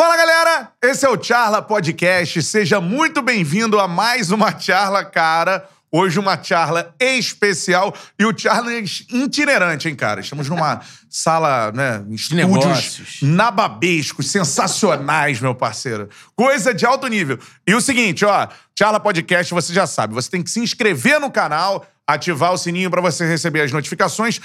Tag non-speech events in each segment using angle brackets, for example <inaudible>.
Fala galera, esse é o Charla Podcast. Seja muito bem-vindo a mais uma Charla, cara. Hoje uma charla especial e o charla é itinerante, hein, cara? Estamos numa <laughs> sala, né, estúdios negócios. nababescos, sensacionais, meu parceiro. Coisa de alto nível. E o seguinte, ó, Charla Podcast, você já sabe, você tem que se inscrever no canal, ativar o sininho para você receber as notificações.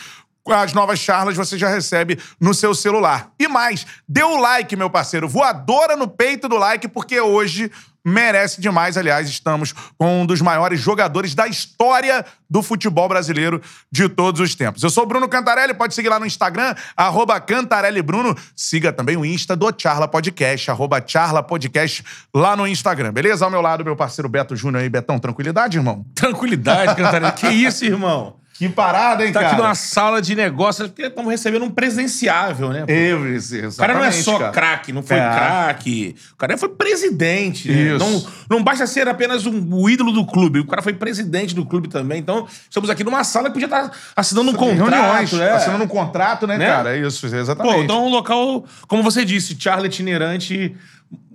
As novas charlas você já recebe no seu celular. E mais, dê o like, meu parceiro. Voadora no peito do like, porque hoje merece demais. Aliás, estamos com um dos maiores jogadores da história do futebol brasileiro de todos os tempos. Eu sou Bruno Cantarelli, pode seguir lá no Instagram, arroba Cantarelli Bruno. Siga também o Insta do Charla Podcast, arroba Charla Podcast lá no Instagram, beleza? Ao meu lado, meu parceiro Beto Júnior aí. Betão, tranquilidade, irmão? Tranquilidade, Cantarelli. que isso, irmão? Que parada, hein, Tá cara? aqui numa sala de negócios, porque estamos recebendo um presenciável, né? pô? Eu, exatamente, O cara não é só craque, não foi É. craque. O cara foi presidente. né? Isso. Não, não basta ser apenas um, o ídolo do clube. O cara foi presidente do clube também. Então, estamos aqui numa sala que podia estar assinando um contrato. Reuniões, né? assinando um contrato, né, Né? cara? É Isso, exatamente. Pô, então é um local, como você disse, Charla itinerante,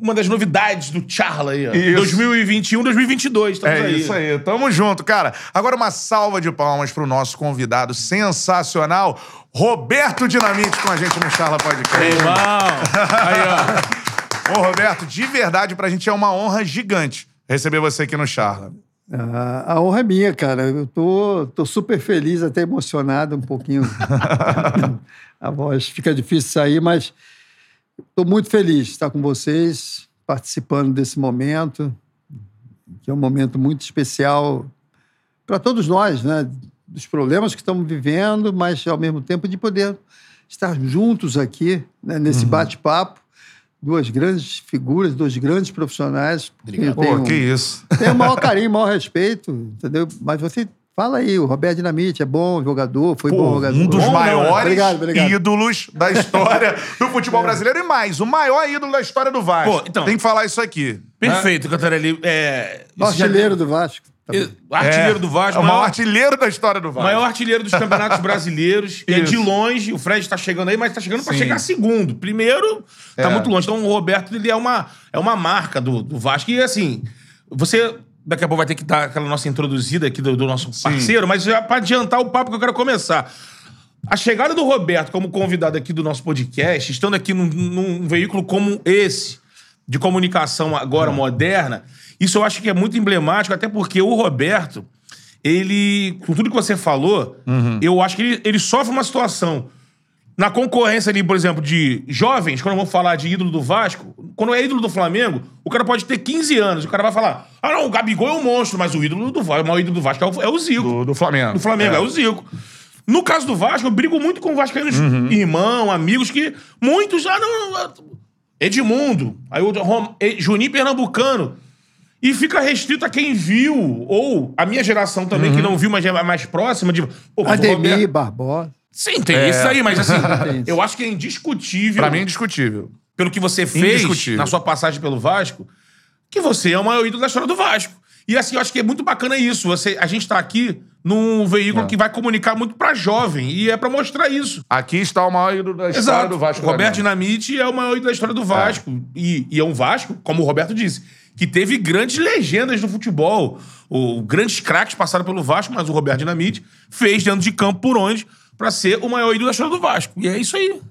uma das novidades do Charla aí, ó. Isso. 2021, 2022. Estamos É aí. isso aí, tamo junto, cara. Agora uma salva de palmas pro nosso convidado sensacional, Roberto Dinamite, com a gente no Charla Podcast. Irmão. <laughs> Aí, ó. Ô, Roberto, de verdade, pra gente é uma honra gigante receber você aqui no Charla. Ah, a honra é minha, cara. Eu tô, tô super feliz, até emocionado um pouquinho. <laughs> a voz fica difícil sair, mas estou muito feliz de estar com vocês, participando desse momento, que é um momento muito especial para todos nós, né? Dos problemas que estamos vivendo, mas ao mesmo tempo de poder estar juntos aqui, né? nesse bate-papo. Duas grandes figuras, dois grandes profissionais. Obrigado. Pô, Tem um- que isso. tenho o maior <laughs> carinho, o maior respeito, entendeu? Mas você fala aí, o Roberto Dinamite é bom jogador, foi bom Pô, jogador. um dos Bom, não, maiores Obrigado, obrigado. ídolos da história <laughs> do futebol brasileiro e mais, o maior ídolo da história do Vasco. Pô, então- Tem que falar isso aqui. Perfeito, Cantarelli. É, O isso já- artilheiro do Vasco. Bom. É, Artilheiro É, do Vasco. É o maior maior, artilheiro da história do Vasco. maior artilheiro dos campeonatos <laughs> brasileiros. é de longe. O Fred tá chegando aí, mas tá chegando Sim. chegar segundo. Primeiro, tá É. muito longe. Então o Roberto, ele é uma, é uma marca do, do Vasco. E assim, você daqui a pouco vai ter que dar aquela nossa introduzida aqui do, do nosso parceiro, mas já pra adiantar o papo que eu quero começar. A chegada do Roberto como convidado aqui do nosso podcast, estando aqui num, num veículo como esse, de comunicação agora moderna, isso eu acho que é muito emblemático, até porque o Roberto, ele, com tudo que você falou, eu acho que ele, ele sofre uma situação. Na concorrência ali, por exemplo, de jovens, quando vamos falar de ídolo do Vasco, quando é ídolo do Flamengo, o cara pode ter 15 anos. O cara vai falar: ah, não, o Gabigol é um monstro, mas o ídolo do Vasco, o maior ídolo do Vasco é o, é o Zico. Do, do Flamengo. Do Flamengo, é. o Zico. No caso do Vasco, eu brigo muito com vascaínos, irmão, amigos, que muitos já não. Edmundo, aí o Rom, Juninho Pernambucano. E fica restrito a quem viu, ou a minha geração também, que não viu, mas é mais próxima, de. Ademir Barbosa. Sim, tem isso aí, mas assim, <laughs> eu acho que é indiscutível, Pra mim é indiscutível. pelo que você fez na sua passagem pelo Vasco, que você é o maior ídolo da história do Vasco. E assim, eu acho que é muito bacana isso. Você, a gente tá aqui num veículo É. que vai comunicar muito pra jovem, e é pra mostrar isso. Aqui está o maior ídolo da história Exato. do Vasco. Roberto. Dinamite é o maior ídolo da história do Vasco. E, e é um Vasco, como o Roberto disse, que teve grandes legendas do futebol. O, grandes craques passaram pelo Vasco, mas o Roberto Dinamite fez dentro de campo por onde pra ser o maior ídolo da história do Vasco. E é isso aí.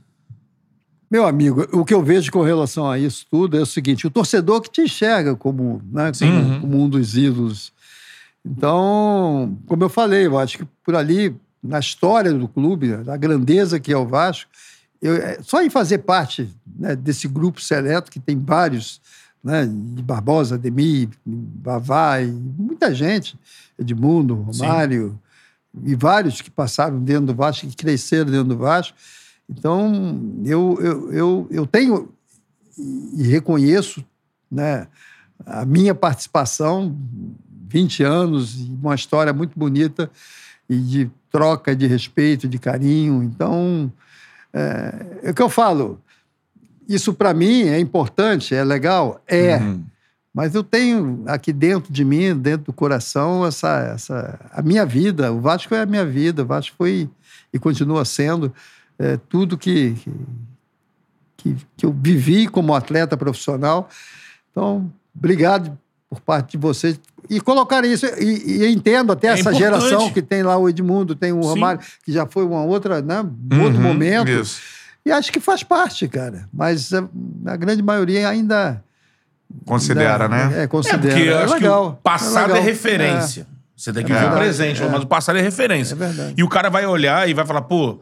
Meu amigo, o que eu vejo com relação a isso tudo é o seguinte: o torcedor que te enxerga como, né, como, como um dos ídolos. Então, como eu falei, eu acho que por ali, na história do clube, a grandeza que é o Vasco, eu- é, só em fazer parte né, desse grupo seleto, que tem vários, né, de Barbosa, Ademir, e muita gente, Edmundo, Romário, e vários que passaram dentro do Vasco, que cresceram dentro do Vasco. Então, eu, eu, eu, eu tenho e reconheço né, a minha participação, 20 anos, uma história muito bonita e de troca de respeito, de carinho. Então, é, é o que eu falo. Isso para mim é importante, é legal? É. Uhum. Mas eu tenho aqui dentro de mim, dentro do coração, essa, essa a minha vida. O Vasco é a minha vida. O Vasco foi e continua sendo é, tudo que, que, que, eu vivi como atleta profissional. Então, obrigado por parte de vocês. E colocar isso, e, e entendo até É essa importante. geração que tem lá o Edmundo, tem o Sim. Romário, que já foi uma outra, né, um outro Uhum, momento. Isso. E acho que faz parte, cara. Mas a, a grande maioria ainda. Considera, né? É, É, considera. porque eu é acho legal. que o passado é, legal. referência. Você tem que É ver o presente, é. mas o passado é referência. É verdade. E o cara vai olhar e vai falar, pô,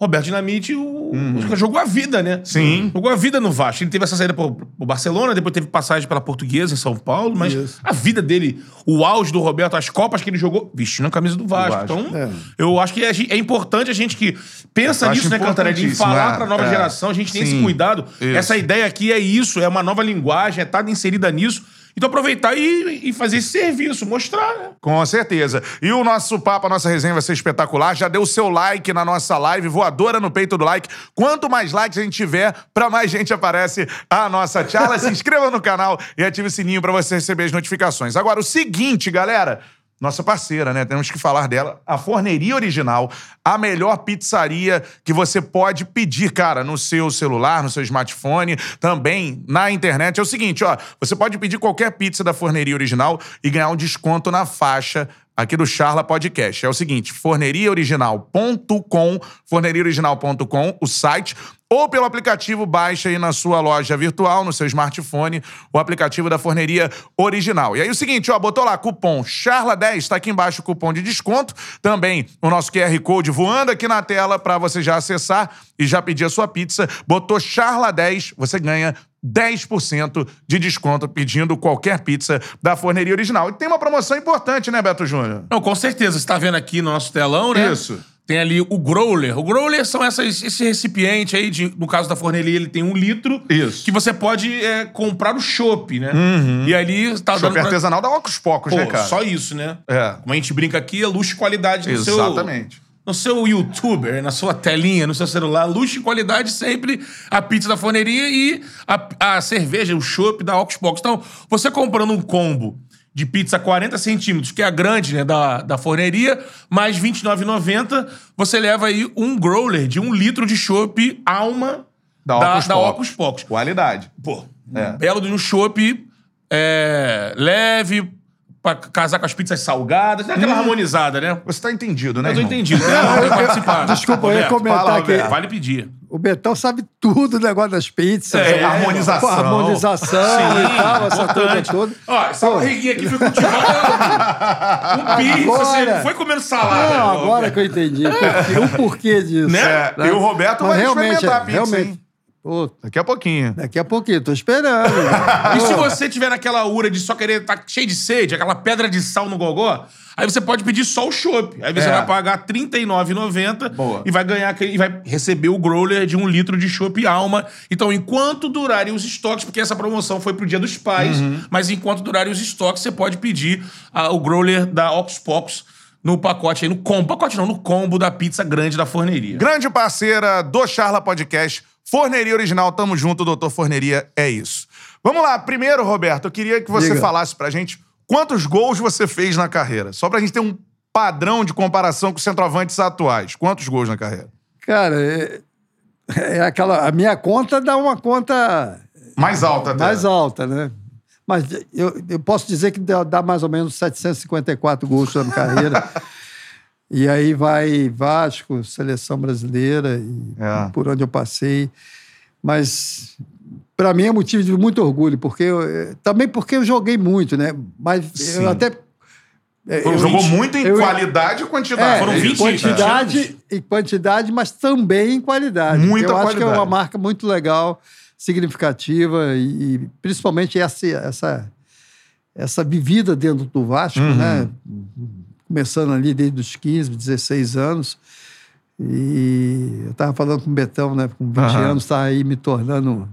Roberto Dinamite o, o cara jogou a vida, né? Sim. Jogou a vida no Vasco. Ele teve essa saída pro, pro Barcelona, depois teve passagem pela Portuguesa em São Paulo, mas Isso. a vida dele, o auge do Roberto, as Copas que ele jogou, vestindo a camisa do Vasco. Vasco. Então, É. eu acho que é, é importante a gente que pensa nisso, né, Cantarelli? Importantíssimo, falar é, pra nova é. geração, a gente tem Sim. esse cuidado. Isso. Essa ideia aqui é isso, é uma nova linguagem, é estar inserida nisso. Então aproveitar e, e fazer esse serviço, mostrar, né? Com certeza. E o nosso papo, a nossa resenha vai ser espetacular. Já deu o seu like na nossa live, voadora no peito do like. Quanto mais likes a gente tiver, pra mais gente aparece a nossa charla. Se inscreva no canal e ative o sininho pra você receber as notificações. Agora, o seguinte, galera. Nossa parceira, né? Temos que falar dela. A Forneria Original, a melhor pizzaria que você pode pedir, cara, no seu celular, no seu smartphone, também na internet. É o seguinte, ó, você pode pedir qualquer pizza da Forneria Original e ganhar um desconto na faixa aqui do Charla Podcast. É o seguinte, forneriaoriginal.com, forneriaoriginal.com, o site, ou pelo aplicativo, baixa aí na sua loja virtual, no seu smartphone, o aplicativo da Forneria Original. E aí o seguinte, ó, botou lá cupom CHARLA10, tá aqui embaixo o cupom de desconto, também o nosso QR Code voando aqui na tela para você já acessar e já pedir a sua pizza. Botou CHARLA10, você ganha 10% de desconto pedindo qualquer pizza da Forneria Original. E tem uma promoção importante, né, Beto Júnior? Não, com certeza. Você tá vendo aqui no nosso telão, né? Isso. Tem ali o growler. O growler são essas, esse recipiente aí, de, no caso da forneria, ele tem um litro. Isso. Que você pode é, comprar o chopp, né? E ali tá Shopping dando pra... artesanal dá ocos pocos, Pô, né, cara? só isso, né? É. Como a gente brinca aqui, é luxo e qualidade no seu... Exatamente. No seu youtuber, na sua telinha, no seu celular, luxo e qualidade sempre a pizza da forneria e a, a cerveja, o chopp da Oxbox. Então, você comprando um combo de pizza 40 centímetros, que é a grande, né, da, da forneria, mais R$ 29,90, você leva aí um growler de um litro de chopp Alma Da da, Ocus da Pocus. Ocus Pocus. Qualidade. Pô, É. um belo de um chopp é, leve, pra casar com as pizzas salgadas, né? aquela harmonizada, né? Você tá entendido, né, Eu tô irmão? entendido. né? Eu vou <laughs> participar. Desculpa, eu ia comentar fala, aqui. Vale pedir. O Betão sabe tudo do negócio das pizzas. É, né? harmonização. Harmonização e tal, essa coisa toda. Ó, essa barriguinha aqui foi cultivada com pizza. Você Agora- não foi comendo salada. Não, né, agora que eu entendi. Porque- O porquê disso. Né? É, e o Roberto Mas vai realmente, experimentar a é, pizza, realmente. hein? Pô, Daqui a pouquinho. daqui a pouquinho, tô esperando. <laughs> E se você tiver naquela ura de só querer estar cheio de sede, aquela pedra de sal no gogó, aí você pode pedir só o chopp. Aí você É. vai pagar R$ 39,90 Boa. e vai ganhar e vai receber o growler de um litro de chopp alma. Então, enquanto durarem os estoques, porque essa promoção foi pro Dia dos Pais, Uhum. mas enquanto durarem os estoques, você pode pedir ah, o growler da Oxpox no pacote aí, no combo. Pacote não, no combo da pizza grande da forneria. Grande parceira do Charla Podcast, Forneria Original. Tamo junto, doutor Forneria. É isso. Vamos lá. Primeiro, Roberto, eu queria que você Diga. falasse pra gente quantos gols você fez na carreira. Só pra gente ter um padrão de comparação com os centroavantes atuais. Quantos gols na carreira? Cara, é, é aquela. A minha conta dá uma conta Mais alta até. mais alta, né? Mas eu, eu posso dizer que dá, dá mais ou menos 754 gols na minha carreira. <laughs> E aí vai Vasco, seleção brasileira, e É. por onde eu passei. Mas para mim é motivo de muito orgulho, porque eu, eh, também porque eu joguei muito, né? Mas Sim. eu até eh, eu- Jogou vinte- muito em eu- qualidade e quantidade. é, Foram em 20 quantidade e quantidade, mas também em qualidade. Muita eu acho que é qualidade. uma marca muito legal, significativa e, e principalmente essa essa essa vivida dentro do Vasco, Uhum. né? Começando ali desde os 15, 16 anos. E eu estava falando com o Betão, né? Com 20 Aham. anos, estava aí me tornando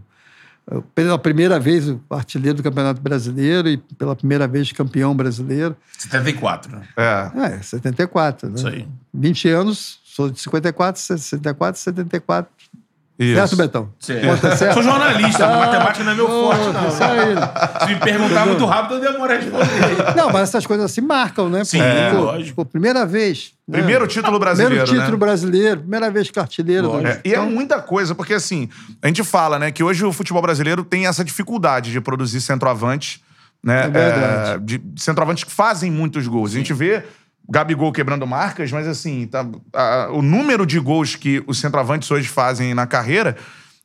eu, pela primeira vez o artilheiro do Campeonato Brasileiro e pela primeira vez campeão brasileiro. 74, né? É. É, 74, né? Isso aí. 20 anos, sou de 54, 64, 74. Isso. Certo, Betão? Certo. Conta certo? Sou jornalista, Ah, matemática não é meu forte, não. Isso aí. Se me perguntar muito rápido, eu demoro a responder. Não, mas essas coisas assim marcam, né? Sim, pô? é, lógico. pô, primeira vez. né? Primeiro título brasileiro, Primeiro título né? brasileiro, primeira vez que artilheiro. do- É, e é muita coisa, porque assim, a gente fala, né, que hoje o futebol brasileiro tem essa dificuldade de produzir centroavantes, né? É verdade. é, de centroavantes que fazem muitos gols. A gente vê Gabigol quebrando marcas, mas assim, tá, a- o número de gols que os centroavantes hoje fazem na carreira,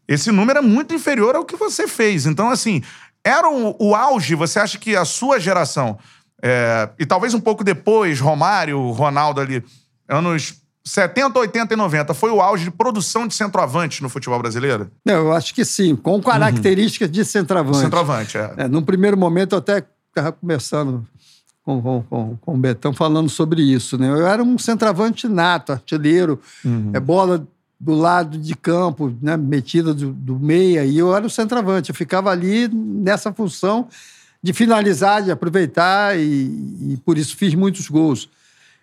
esse número é muito inferior ao que você fez. Então, assim, era o, o auge, você acha que a sua geração, é, e talvez um pouco depois, Romário, Ronaldo ali, anos 70, 80 e 90, foi o auge de produção de centroavante no futebol brasileiro? Não, eu acho que sim, com características de centroavante. Centroavante, é. É, num primeiro momento, eu até estava conversando com, com, com, com o Betão falando sobre isso. Né? Eu era um centroavante nato, artilheiro, é bola do lado de campo, né? metida do, do meia, e eu era o centroavante. Eu ficava ali nessa função de finalizar, de aproveitar, e, e por isso fiz muitos gols.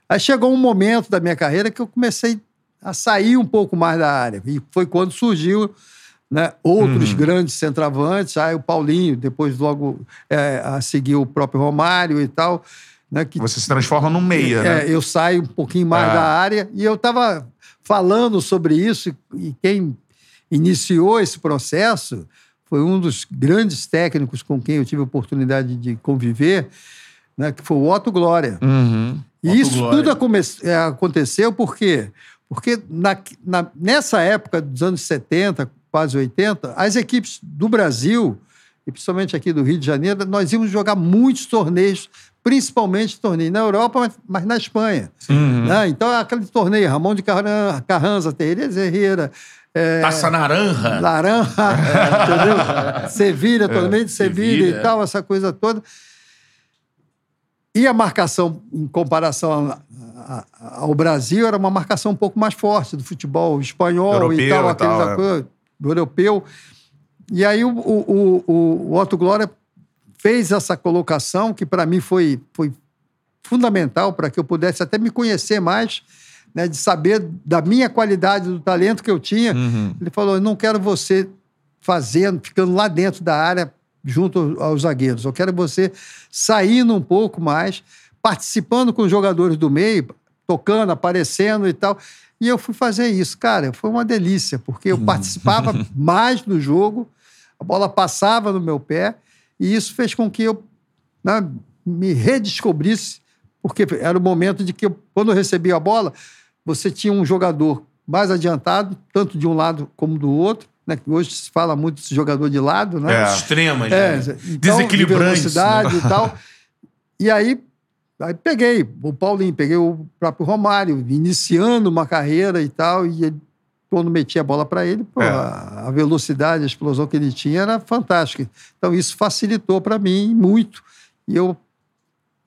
Aí chegou um momento da minha carreira que eu comecei a sair um pouco mais da área, e foi quando surgiu né, outros grandes centroavantes, aí o Paulinho, depois logo é, a seguir o próprio Romário e tal, né, que Você se transforma num meia, é, né? eu saio um pouquinho mais É. da área e eu estava falando sobre isso e- quem iniciou esse processo foi um dos grandes técnicos com quem eu tive a oportunidade de conviver, né, que foi o Otto Glória. Uhum. E Otto isso Glória. tudo é, aconteceu por quê? Porque na- na- nessa época dos anos 70, quase 80, as equipes do Brasil, e principalmente aqui do Rio de Janeiro, nós íamos jogar muitos torneios, principalmente torneios na Europa, mas, mas na Espanha. Uhum. né? Então, aquele torneio, Ramon de Carran- Carranza, Tereza Herrera, é, Taça naranja. Laranja, entendeu? <laughs> Sevilha, torneio de Sevilha É, Sevilha, e tal, essa coisa toda. E a marcação, em comparação a- a- ao Brasil, era uma marcação um pouco mais forte do futebol espanhol Europeu e tal, e aqueles tal, é. Do europeu. E aí o, o, o, o- o Otto Glória fez essa colocação que para mim foi, foi fundamental para que eu pudesse até me conhecer mais, né, de saber da minha qualidade, do talento que eu tinha. Uhum. Ele falou: eu não quero você fazendo, ficando lá dentro da área junto aos zagueiros. Eu quero você saindo um pouco mais, participando com os jogadores do meio, tocando, aparecendo e tal. E eu fui fazer isso. Cara, foi uma delícia, porque eu participava <laughs> mais do jogo, a bola passava no meu pé, e isso fez com que eu né, me redescobrisse, porque era o momento de que, eu, quando eu recebia a bola, você tinha um jogador mais adiantado, tanto de um lado como do outro, né? hoje se fala muito desse jogador de lado, né? É. Extremas, É, né? então, Desequilibrantes. de velocidade e tal. <laughs> E aí, aí peguei o Paulinho, peguei o próprio Romário, iniciando uma carreira e tal, e ele, quando metia a bola para ele, pô, É. a, a velocidade, a explosão que ele tinha era fantástica. Então isso facilitou para mim muito. E eu,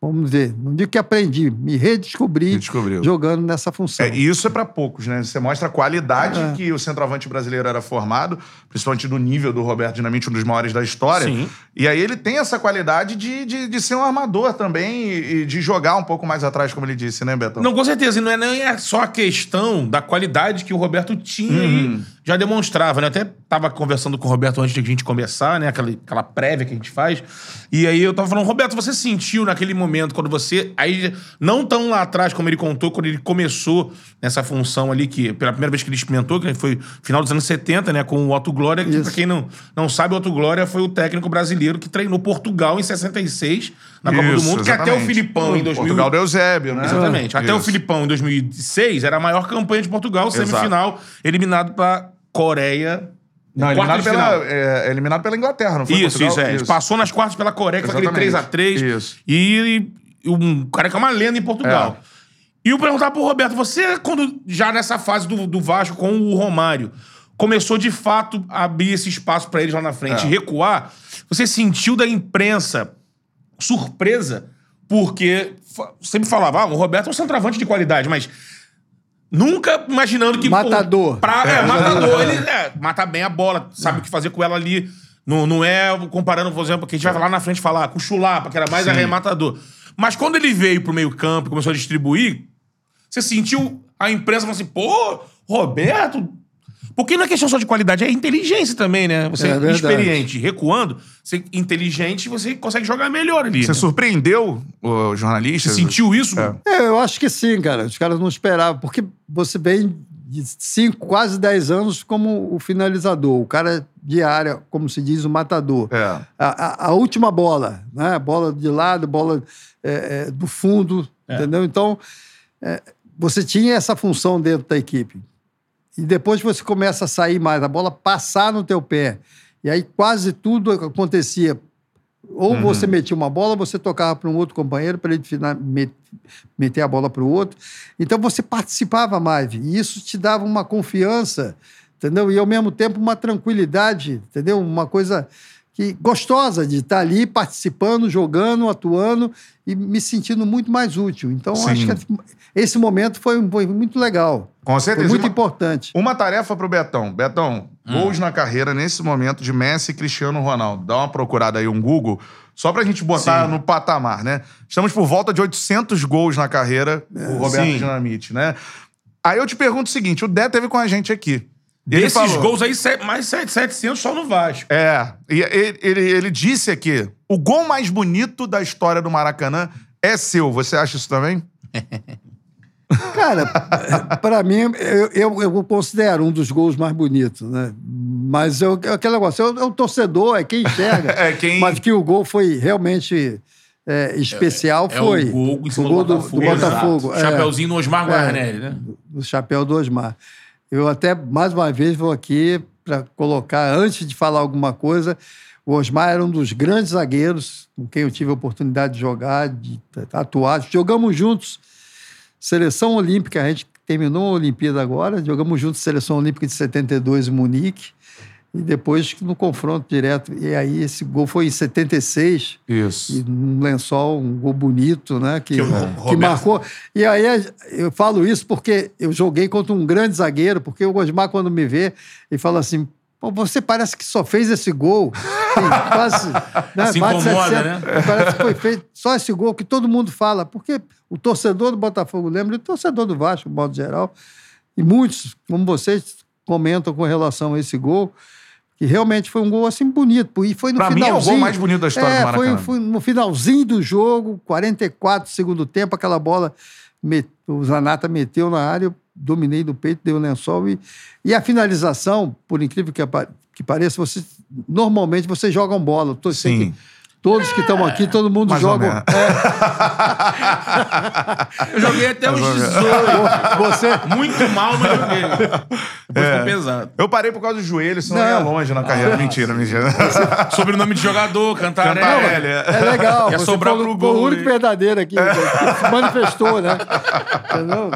vamos ver, não digo que aprendi, me redescobri jogando nessa função. É, e isso é pra poucos, né? Você mostra a qualidade É. que o centroavante brasileiro era formado, principalmente do nível do Roberto Dinamite, um dos maiores da história. Sim. E aí ele tem essa qualidade de, de, de ser um armador também e, e de jogar um pouco mais atrás, como ele disse, né, Betão? Não, com certeza. E não é nem é só a questão da qualidade que o Roberto tinha e já demonstrava, né? Eu até tava conversando com o Roberto antes de a gente começar, né? Aquela, aquela prévia que a gente faz. E aí eu tava falando, Roberto, você sentiu naquele momento, quando você. Aí, não tão lá atrás, como ele contou, quando ele começou nessa função ali, que pela primeira vez que ele experimentou, que foi final dos anos 70, né? Com o Otto Glória, que Isso. pra quem não, não sabe, o Otto Glória foi o técnico brasileiro que treinou Portugal em 66, na Copa do Isso, Mundo, que até o exatamente. Filipão em 2000. Portugal do Eusébio, né? Exatamente. Até o Isso. Filipão, em 2006, era a maior campanha de Portugal, semifinal, eliminado pra Coreia. Não, eliminado pela, é, eliminado pela Inglaterra, não foi? Isso, Portugal? isso, é. Passou nas quartas pela Coreia, que foi aquele Exatamente. 3x3. Isso. E, e um cara que é uma lenda em Portugal. É. E eu perguntar pro Roberto, você, quando já nessa fase do, do Vasco com o Romário, começou de fato a abrir esse espaço pra eles lá na frente É. recuar, você sentiu da imprensa surpresa? Porque sempre falava, ah, o Roberto é um centroavante de qualidade, mas nunca imaginando que... Matador. Pra, é, matador. Ele <laughs> é, mata bem a bola, sabe o que fazer com ela ali. Não, não é comparando, por exemplo, que a gente vai lá na frente falar com o Chulapa, que era mais arrematador. Mas quando ele veio pro meio campo e começou a distribuir, você sentiu a imprensa falando assim, pô, Roberto... Porque não é questão só de qualidade, é inteligência também, né? Você É é experiente recuando, você inteligente, você consegue jogar melhor ali. Você né? surpreendeu os jornalistas? Você sentiu isso? mano? É, eu acho que sim, cara. Os caras não esperavam, porque você vem de cinco, quase 10 anos como o finalizador, o cara de área, como se diz, o matador. É. A, a- a última bola, né? Bola de lado, bola é, é, do fundo, entendeu? Então, é, você tinha essa função dentro da equipe. E depois você começa a sair mais, a bola passar no teu pé. E aí quase tudo acontecia. Ou você metia uma bola, você tocava para um outro companheiro para ele meter a bola para o outro. Então você participava mais. E isso te dava uma confiança, entendeu? E ao mesmo tempo uma tranquilidade, entendeu? Uma coisa que gostosa de estar ali participando, jogando, atuando e me sentindo muito mais útil. Então Sim. acho que esse momento foi, foi muito legal. Com certeza. Foi muito Uma- importante. Uma tarefa pro Betão. Betão, Hum. gols na carreira nesse momento de Messi e Cristiano Ronaldo. Dá uma procurada aí, um Google, só pra gente botar Sim. no patamar, né? Estamos por volta de 800 gols na carreira, o Roberto Sim. Dinamite, né? Aí eu te pergunto o seguinte, o Dé teve com a gente aqui. E ele Desses falou- gols aí, se- mais 700 só no Vasco. É, e ele, ele, ele disse aqui, o gol mais bonito da história do Maracanã é seu. Você acha isso também? <laughs> Cara, para mim, eu, eu, eu considero um dos gols mais bonitos, né? Mas eu, é aquele negócio, é o, é o torcedor, é quem enxerga. <laughs> É quem- Mas que o gol foi realmente é, especial, É foi. o gol em cima o gol do do, Botafogo. do Botafogo. É, Chapeuzinho no Osmar Guarnelli, né? do chapéu do Osmar. Eu até, mais uma vez, vou aqui para colocar, antes de falar alguma coisa, o Osmar era um dos grandes zagueiros com quem eu tive a oportunidade de jogar, de atuar. Jogamos juntos Seleção Olímpica, a gente terminou a Olimpíada agora, jogamos juntos Seleção Olímpica de 72 em Munique, e depois no confronto direto. E aí esse gol foi em 76, Isso. e num lençol, um gol bonito, né? Que, Que o que Roberto- marcou. E aí eu falo isso porque eu joguei contra um grande zagueiro, porque o Osmar, quando me vê, ele fala assim. Pô, você parece que só fez esse gol. Quase. Né, Se bate incomoda, 700. né? Parece que foi feito só esse gol que todo mundo fala. Porque o torcedor do Botafogo lembra, e o torcedor do Vasco, de modo geral, e muitos, como vocês, comentam com relação a esse gol, que realmente foi um gol assim bonito. E foi no Pra mim, é o finalzinho. gol mais bonito da história é, do Maracanã. Foi, foi no finalzinho do jogo, 44 segundo tempo, aquela bola, met- o Zanata meteu na área, eu dominei do peito, dei o lençol. E, e a finalização, por incrível que, que pareça, você, normalmente vocês jogam bola. Tô- Sim. que Todos que estão aqui, todo mundo Mais joga. menos. <laughs> Eu joguei até menos. 18. Você, Muito mal, mas joguei. Depois ficou pesado. Eu parei por causa do joelho, senão Não. eu ia longe na carreira. mentira, mentira. Sobrenome de jogador, Cantarelli. Cantarelli, É legal. Ia você sobrar foi, pro gol, o único né? verdadeiro aqui. que se manifestou, né? Entendeu?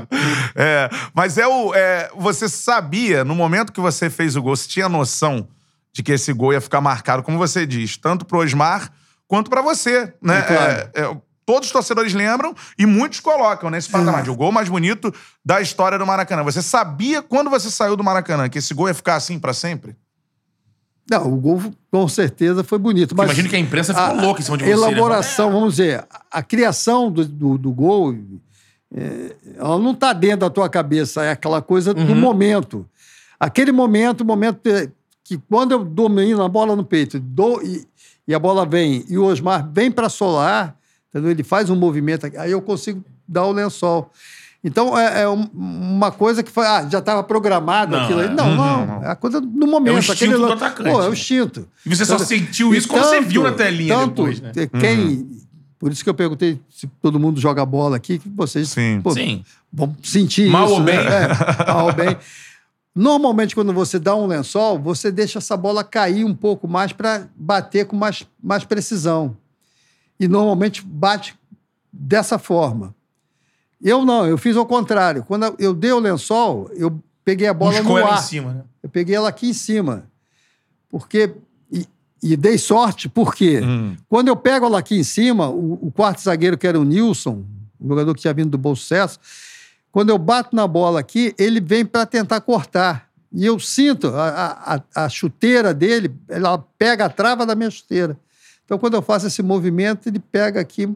É, mas é o. é, você sabia, no momento que você fez o gol, você tinha noção de que esse gol ia ficar marcado, como você diz, tanto pro Osmar quanto pra você, né? É claro. É, é, todos os torcedores lembram e muitos colocam nesse patamar de o gol mais bonito da história do Maracanã. Você sabia, quando você saiu do Maracanã, que esse gol ia ficar assim pra sempre? Não, o gol com certeza foi bonito. Mas Imagino que a imprensa ficou louca em cima de você. Elaboração, né? vamos dizer, a, a criação do, do, do gol, é, ela não está dentro da tua cabeça, é aquela coisa do Uhum. momento. Aquele momento, o momento que- que quando eu domino a bola no peito dou, e, e a bola vem, e o Osmar vem para solar, entendeu? ele faz um movimento, aqui, aí eu consigo dar o lençol. Então, é, é um- uma coisa que foi. Ah, já estava programado Não, aquilo aí. é. Não, não, É a coisa do momento. É o instinto aquele do atacante, Pô, é né? o instinto. E você só sentiu isso quando você viu na telinha tanto, depois, né? Quem, Por isso que eu perguntei se todo mundo joga bola aqui, que vocês Sim. pô, Sim. vão sentir Mal isso. ou né? bem. É, mal ou bem. <laughs> Normalmente, quando você dá um lençol, você deixa essa bola cair um pouco mais para bater com mais, mais precisão. E normalmente bate dessa forma. Eu não, eu fiz ao contrário. Quando eu dei o lençol, eu peguei a bola Buscou no ela ar. em cima, né? Eu peguei ela aqui em cima. Porque. E, e dei sorte, porque Hum. quando eu pego ela aqui em cima, o, o quarto zagueiro, que era o Nilson, o jogador que tinha vindo do Bom Sucesso, quando eu bato na bola aqui, ele vem para tentar cortar. E eu sinto a, a, a chuteira dele, ela pega a trava da minha chuteira. Então, quando eu faço esse movimento, ele pega aqui.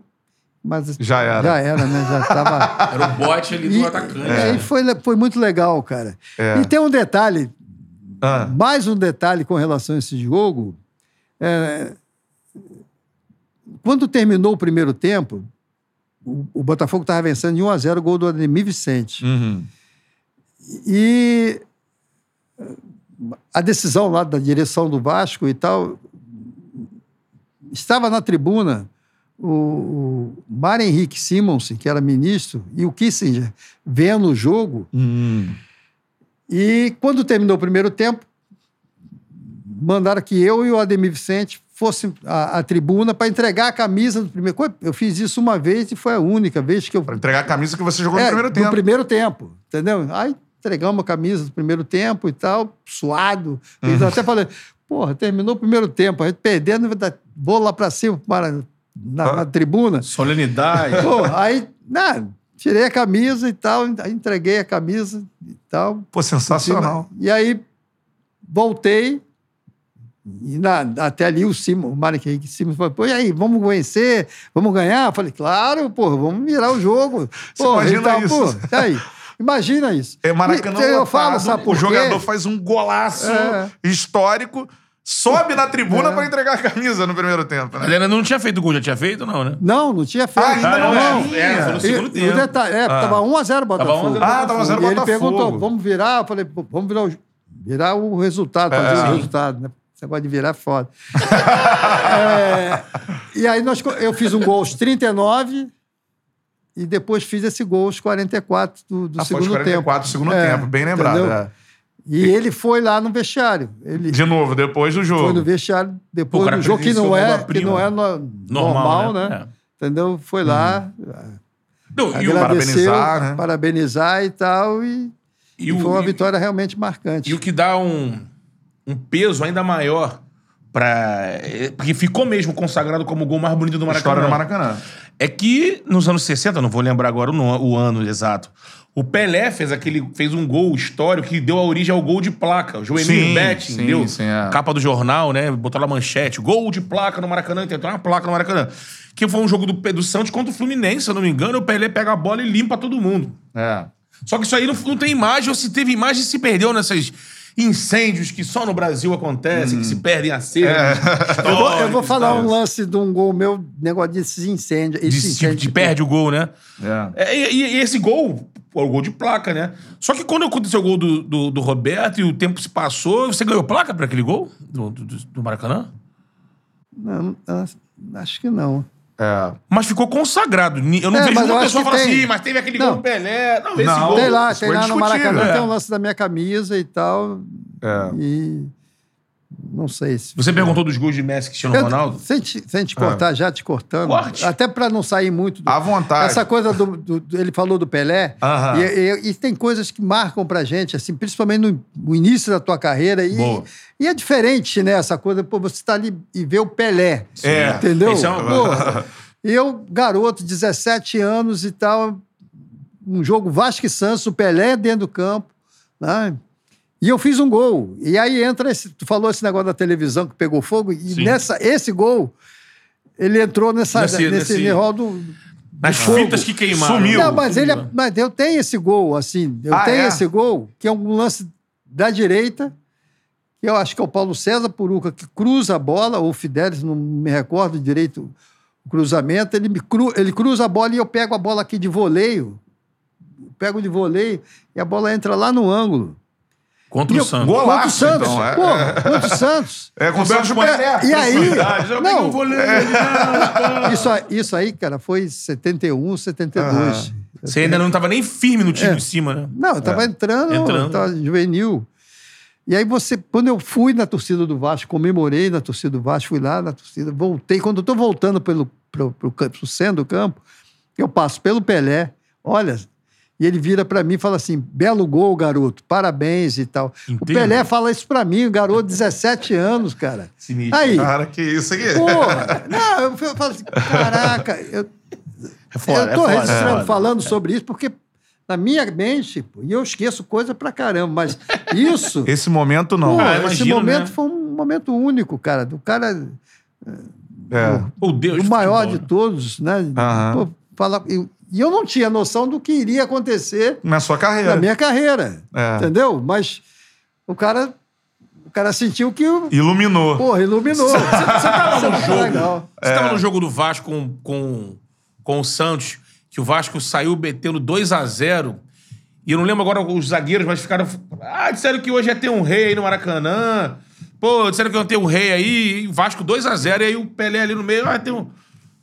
Mas Já era. Já era, né? Já estava. <laughs> Era o bote ali do E, atacante. e aí foi, foi muito legal, cara. É. E tem um detalhe Ah. mais um detalhe com relação a esse jogo. é, quando terminou o primeiro tempo, o, o Botafogo estava vencendo de 1 a 0 o gol do Ademir Vicente. Uhum. E a decisão lá da direção do Vasco e tal, estava na tribuna o, o Mar Henrique Simonsen, que era ministro, e o Kissinger vendo o jogo. Uhum. E quando terminou o primeiro tempo, mandaram que eu e o Ademir Vicente fossem à, à tribuna para entregar a camisa do primeiro. Eu fiz isso uma vez e foi a única vez que eu Pra entregar a camisa que você jogou no é, primeiro do tempo. primeiro tempo, entendeu? Aí entregamos a camisa do primeiro tempo e tal, suado. Uhum. até falei, porra, terminou o primeiro tempo, a gente perdendo, vou lá pra cima, para, na, na tribuna. Solenidade. Pô, aí, né, tirei a camisa e tal, entreguei a camisa e tal. Pô, sensacional. E aí voltei. E na- até ali o Simon, o Mário Henrique Simon falou, pô, e aí, vamos vencer? Vamos ganhar? Eu falei, claro, pô, vamos virar o jogo. Pô, imagina então, isso. Pô, e aí? Imagina isso. É Maracanã E, eu lotado, falo, sabe o jogador faz um golaço É. histórico, sobe na tribuna É. pra entregar a camisa no primeiro tempo, né? Ele ainda não tinha feito gol, já tinha feito, não, né? Não, não tinha feito. Ah, ainda não tinha. É, foi no segundo e tempo. detalhe, é, tava 1x0 Botafogo. 1 a 0 Ah, tava 1 a 0 E ele Botafogo. perguntou, vamos virar? Eu falei, vamos virar o, virar o resultado, fazer É. o resultado, né? Esse negócio de virar foda. <laughs> É, e aí nós, eu fiz um gol aos 39 e depois fiz esse gol aos 44 do, do Ah, foi segundo 44 tempo. do segundo É, tempo, bem lembrado. é. E ele foi lá no vestiário. Ele De novo, depois do foi jogo. no vestiário depois do jogo, que não é, que prima. não é no- normal, né? É. Entendeu? Foi lá, Não, e, o, parabenizar, né? parabenizar e tal, e, e, e o, foi uma e- vitória realmente marcante. e o que dá um, um peso ainda maior para Porque ficou mesmo consagrado como o gol mais bonito do Maracanã. História do Maracanã. É que nos anos 60, não vou lembrar agora o, o ano exato, o Pelé fez, aquele, fez um gol histórico que deu a origem ao gol de placa. O Joemir Betting sim, deu sim, é. capa do jornal, né? Botou lá manchete, gol de placa no Maracanã, tentou uma placa no Maracanã. Que foi um jogo do, do Santos contra o Fluminense, se eu não me engano, o Pelé pega a bola e limpa todo mundo. É. Só que isso aí não, não tem imagem, ou se teve imagem, se perdeu nesses incêndios que só no Brasil acontecem, que se perdem a cena. Eu vou, eu vou falar um lance de um gol meu, negócio desses incêndios. Esse de, incêndio de perde o gol, né? É. É, e, e- e esse gol, o gol de placa, né? Só que quando aconteceu o gol do, do, do Roberto e o tempo se passou, você ganhou placa pra aquele gol do, do, do Maracanã? Não, acho que não. É. Mas ficou consagrado. Eu não É, vejo uma pessoa falar assim, "Ih, mas teve aquele Não. gol do Pelé. Não, esse Não. gol. Tem lá, tem lá no Maracanã, é. tem um lance da minha camisa e tal. É. E não sei se. Você perguntou dos gols de Messi Cristiano Eu- Ronaldo? Sem te, sem te cortar, já te cortando. Corte. Até para não sair muito. do- À vontade. Essa coisa do, do- Ele falou do Pelé. Aham. E, e- e tem coisas que marcam pra gente, assim, principalmente no, no início da tua carreira. E, Boa. e é diferente, né? Essa coisa, pô, você tá ali e vê o Pelé. É. Entendeu? Isso é uma- <laughs> eu, garoto, 17 anos e tal, um jogo Vasco e Santos, o Pelé dentro do campo, né? E eu fiz um gol. E aí entra esse. Tu falou esse negócio da televisão que pegou fogo, e Sim. nessa, esse gol, ele entrou nessa, Nesse- nesse, nesse- negócio do. Nas fogo. fitas que queimaram. Sumiu. Não, mas, ele, é- mas eu tenho esse gol, assim. Eu Ah, tenho é? esse gol, que é um lance da direita, que eu acho que é o Paulo César Puruca, que cruza a bola, ou o Fidelis, não me recordo direito o cruzamento. Ele, me cru, ele cruza a bola e eu pego a bola aqui de voleio. Pego de voleio e a bola entra lá no ângulo. Contra E o eu- Santos. Contra o Santos. então, é. Pô, contra o Santos. <laughs> É com o Santos Roberto Pelé. E aí? Peguei Não. um goleiro. <laughs> Isso, aí- isso aí, cara, foi 71, 72. Você ainda não tava nem firme no time É. de cima, né? Não, eu tava entrando, Entrando. eu tava juvenil. E aí você, quando eu fui na torcida do Vasco, comemorei na torcida do Vasco, fui lá na torcida, voltei. Quando eu tô voltando pelo, pro, pro, pro centro do campo, eu passo pelo Pelé, olha, e ele vira pra mim e fala assim, belo gol, garoto, parabéns e tal. O Inteiro. Pelé fala isso pra mim, garoto, 17 <laughs> anos, cara. Sinistro. Aí, Cara, que isso aqui. porra, não, eu falo assim, caraca, eu, É foda, eu tô é registrando, é falando sobre isso, porque na minha mente, pô, e eu esqueço coisa pra caramba, mas isso, <laughs> Esse momento não. pô, Ah, esse imagino, momento né? foi um momento único, cara, do cara, É. O Deus o maior de né? todos, né? Aham. Pô, fala, e eu não tinha noção do que iria acontecer Na sua carreira. na minha carreira, É. entendeu? Mas o cara cara sentiu que, o- Iluminou. porra, iluminou. Você <laughs> tava no jogo. Legal. Você tava no jogo do Vasco com, com, com o Santos, que o Vasco saiu metendo 2 a 0 E eu não lembro agora os zagueiros, mas ficaram. Ah, disseram que hoje ia ter um rei aí no Maracanã. Pô, disseram que ia ter um rei aí. E Vasco 2 a 0 E aí o Pelé ali no meio. Ah, tem um.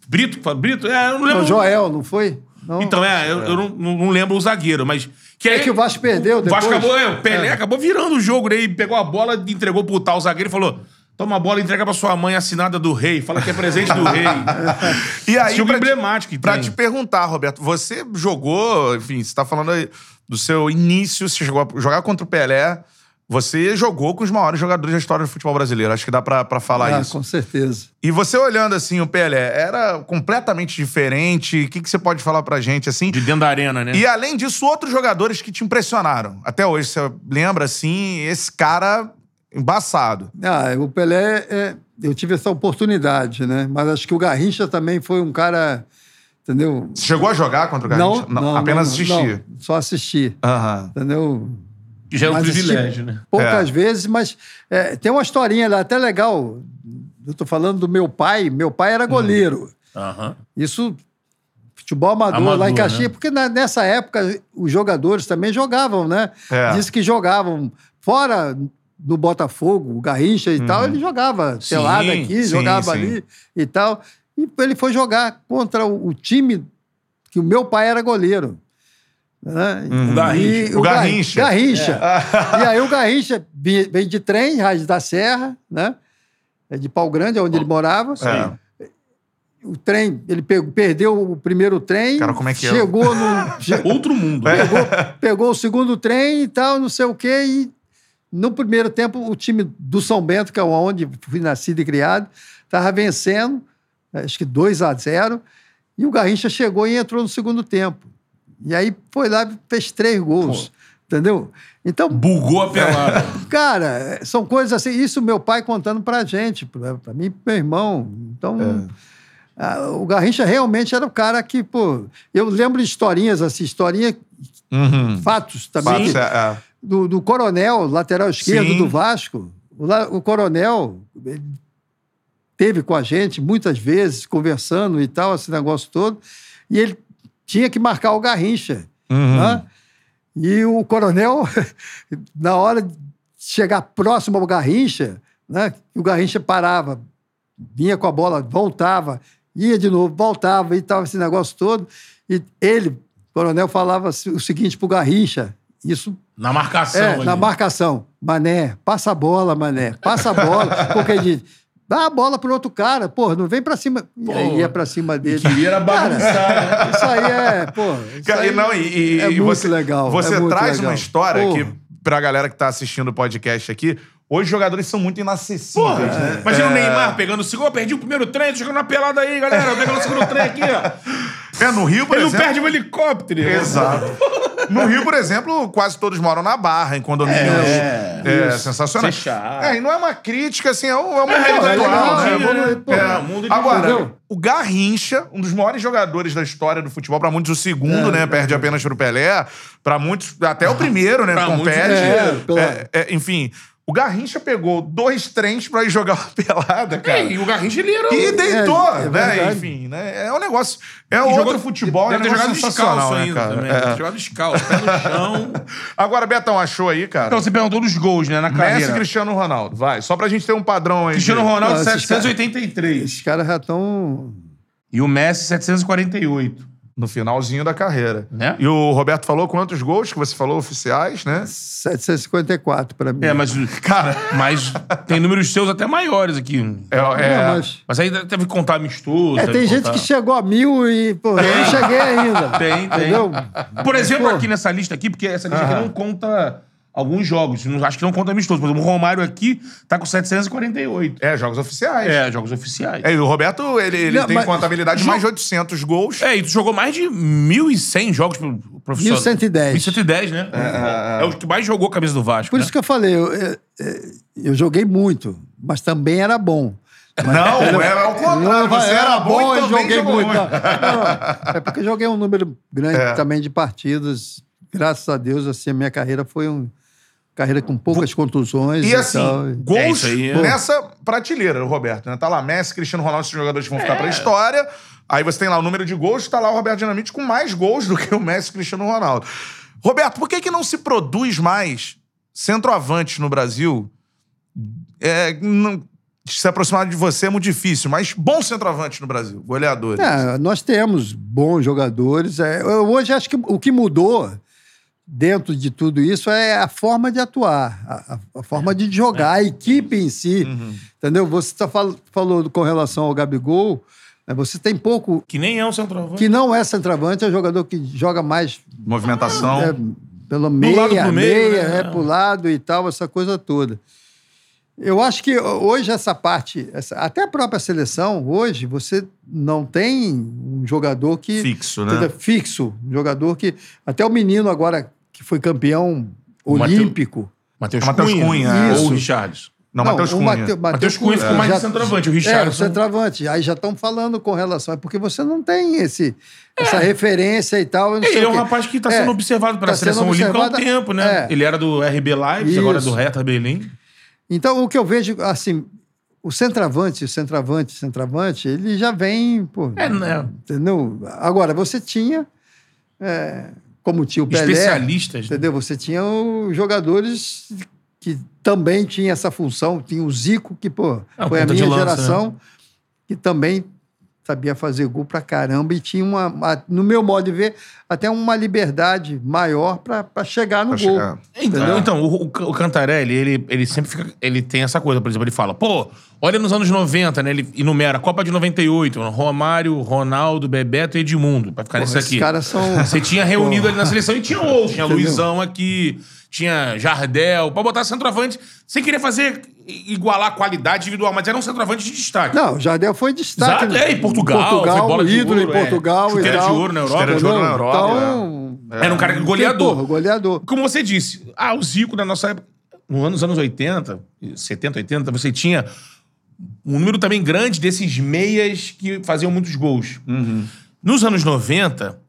Brito, Brito? É, eu não lembro. O Joel, não foi? Não. Então, é, eu, eu não, não- lembro o zagueiro, mas. Que É aí- que o Vasco perdeu O Vasco depois. acabou, é, o Pelé É. acabou virando o jogo, né? E pegou a bola, entregou pro tal zagueiro e falou: toma a bola e entrega pra sua mãe assinada do rei. Fala que é presente do rei. <laughs> E aí, jogo pra te- emblemático que Pra te perguntar, Roberto, você jogou, enfim, você tá falando aí do seu início, você chegou a jogar contra o Pelé, você jogou com os maiores jogadores da história do futebol brasileiro. Acho que dá pra, pra falar Ah, isso. com certeza. E você olhando assim o Pelé, era completamente diferente? O que, que você pode falar pra gente assim? De dentro da arena, né? E além disso, outros jogadores que te impressionaram. Até hoje, você lembra assim, esse cara embaçado. Ah, o Pelé, é, eu tive essa oportunidade, né? Mas acho que o Garrincha também foi um cara, entendeu? Você chegou a jogar contra o Garrincha? apenas assistir. não, só assistir, Aham. entendeu? Já é um Mas privilégio, né? Poucas É. vezes, mas é, tem uma historinha lá até legal. Eu tô falando do meu pai. Meu pai era goleiro. Aham. Isso, futebol amador, Amador, lá em Caxias. né? Porque na- nessa época os jogadores também jogavam, né? É. Diz que jogavam fora no Botafogo, o Garrincha e tal, ele jogava pelada aqui, Uhum. sim, jogava sim. ali e tal. E ele foi jogar contra o, o time que o meu pai era goleiro. Né? O Garrincha. E O Gar- Garrincha. Garrincha. E aí o Garrincha vem de trem, Raiz da Serra, né? É de Pau Grande, é onde ele morava. É. O trem, ele pegou- perdeu o primeiro trem. Cara, como é que é? Chegou no. <laughs> che- Outro mundo. né? pegou, pegou o segundo trem e tal, não sei o quê. E no primeiro tempo, o time do São Bento, que é onde fui nascido e criado, estava vencendo, acho que 2 a 0 E o Garrincha chegou e entrou no segundo tempo. E aí foi lá e fez três gols. Entendeu? Então, Bugou a <laughs> pelada. Cara, são coisas assim. Isso meu pai contando pra gente, pra, pra mim e meu irmão. Então, ah, o Garrincha realmente era o cara que, pô. Eu lembro de historinhas assim, historinha, Uhum. fatos também. Fatos, é, é. Do, do Coronel, lateral esquerdo Sim. do Vasco. O, o Coronel ele teve com a gente muitas vezes, conversando e tal, esse negócio todo. E ele tinha que marcar o Garrincha. Uhum. né? E o coronel, <laughs> na hora de chegar próximo ao Garrincha, né, o Garrincha parava, vinha com a bola, voltava, ia de novo, voltava e tal, esse negócio todo. E ele, o coronel, falava o seguinte pro Garrincha, isso Na marcação. é, ali. na marcação, Mané, passa a bola, Mané, passa a bola, <laughs> porque ele diz, dá a bola pro outro cara, pô, não vem pra cima. E aí ia pra cima dele. Queria era bagunçar, né? <laughs> Isso aí é, pô. Cara, e aí não, e, e- é e muito você, legal. Você é muito traz legal. uma história Pô, que, pra galera que tá assistindo o podcast aqui, hoje os jogadores são muito inacessíveis, né? Imagina o Neymar pegando o segundo. "Ô, Perdi o primeiro trem, tô chegando na pelada aí, galera. Pegando o segundo trem aqui, ó. <laughs> É, no Rio, por Ele não exemplo. perde o helicóptero. Exato. No Rio, por exemplo, quase todos moram na Barra, em condomínios. É, É, sensacional. Fechado. É, e não é uma crítica, assim, é um, é um É, momento é atual, legal, né? né? É. é um mundo de- Agora, Entendeu? o Garrincha, um dos maiores jogadores da história do futebol, pra muitos o segundo, né? Perde apenas pro Pelé. Pra muitos, até o primeiro, né? Pra muitos, Compete. é, É, é, enfim, o Garrincha pegou dois trens pra ir jogar uma pelada, cara. É, e o Garrincha ele era o- E deitou, É, é né? Enfim, né? É um negócio. É E outro jogou- futebol, é um Deve ter jogado descalço né, ainda cara? também. É. Deve ter jogado descalço, pé no chão. <laughs> Agora, Betão, achou aí, cara? Então, você perguntou dos gols, né, na Messi carreira. e Cristiano Ronaldo, vai. Só pra gente ter um padrão aí. Cristiano Ronaldo, Não, esses 783. Esses caras já estão. E o Messi, 748. No finalzinho da carreira. Né? E o Roberto falou quantos gols que você falou oficiais, né? 754 para mim. É, mas... Cara, Mas tem números seus até maiores aqui. é. é- Não, mas- Mas aí teve que contar amistoso. É, tem gente contar- que chegou a mil e, pô, eu não cheguei ainda. <laughs> Tem, tem. Entendeu? Por exemplo, Pô. aqui nessa lista aqui, porque essa lista aqui não conta alguns jogos. Não- Acho que não conta amistoso. Por exemplo, o Romário aqui tá com 748. É, jogos oficiais. É, jogos oficiais. É, e o Roberto, ele, ele Não, tem mas- contabilidade de mais de 800 gols. É, e tu jogou mais de 1.100 jogos pro profissional. 1110. 1110, né? É, o que mais jogou a camisa do Vasco. Por né? isso que eu falei, eu, é, é, eu joguei muito, mas também era bom. Não, é ao contrário. Você era bom e eu também joguei muito. muito. Não, não, é porque eu joguei um número grande É. também de partidas. Graças a Deus, assim, a minha carreira foi um, carreira com poucas contusões. E assim, tal. É gols aí, é. nessa prateleira, Roberto. Né? Tá lá Messi, Cristiano Ronaldo, esses jogadores que vão ficar pra história. Aí você tem lá o número de gols, tá lá o Roberto Dinamite com mais gols do que o Messi e Cristiano Ronaldo. Roberto, por que, que não se produz mais centroavantes no Brasil? É, não- se aproximar de você é muito difícil, mas bons centroavantes no Brasil, goleadores. É, nós temos bons jogadores. É, eu hoje acho que o que mudou dentro de tudo isso é a forma de atuar, a, a- forma de jogar, a equipe em si. Entendeu? Você tá fal falou com relação ao Gabigol, né, você tem pouco. Que nem é um centroavante. Que não é centroavante, é um jogador que joga mais Movimentação. é, pelo meia, lado pro meio, meia, né? é pro lado e tal, essa coisa toda. Eu acho que hoje essa parte, essa- até a própria seleção, hoje você não tem um jogador que Fixo, né? fixo, um jogador que até o menino agora que foi campeão olímpico. Matheus Cunha. Cunha, é. Ou o Isso. Richarlison. Não, Matheus o Cunha. Mate- Matheus Cunha ficou mais de centroavante. O É, o centroavante. Aí já estão falando com relação, é porque você não tem esse, essa referência e tal. não Ele é um rapaz que está É, sendo observado pela tá seleção olímpica há um tempo, né? é. Ele era do RB Lives, agora é do Hertha Berlim. Então, o que eu vejo, assim, o centroavante, o centroavante, o centroavante, ele já vem, pô, É, né? entendeu? Agora, você tinha, é, como tinha o Pelé, Especialistas. né? entendeu? Você tinha os jogadores que também tinham essa função, tinha o Zico, que, pô, É, foi a minha lança, geração, que também sabia fazer gol pra caramba e tinha uma, uma- no meu modo de ver, até uma liberdade maior pra pra chegar no Pra gol. chegar. Então, então, o, o- o Cantarelli, ele, ele sempre fica. Ele tem essa coisa, por exemplo, ele fala, pô, olha nos anos 90, né? Ele enumera Copa de 98, Romário, Ronaldo, Bebeto e Edmundo, pra ficar Porra, nesse esses aqui. caras são- <laughs> Você tinha reunido ali na seleção e tinha outros. Tinha Entendeu? Luizão aqui, tinha Jardel, pra botar centroavante, sem querer fazer igualar a qualidade individual, mas era um centroavante de destaque. Não, o Jardel foi destaque. Exato, é, em Portugal, Portugal, foi bola de ídolo ouro, em é. Portugal e Chuteira de tal. ouro na Europa. Chuteira de ouro na? Europa, Então, Era um cara goleador. Porra, goleador. Como você disse, ah, o Zico na nossa época, no anos, anos 80, 70, 80, você tinha um número também grande desses meias que faziam muitos gols. Nos anos 90,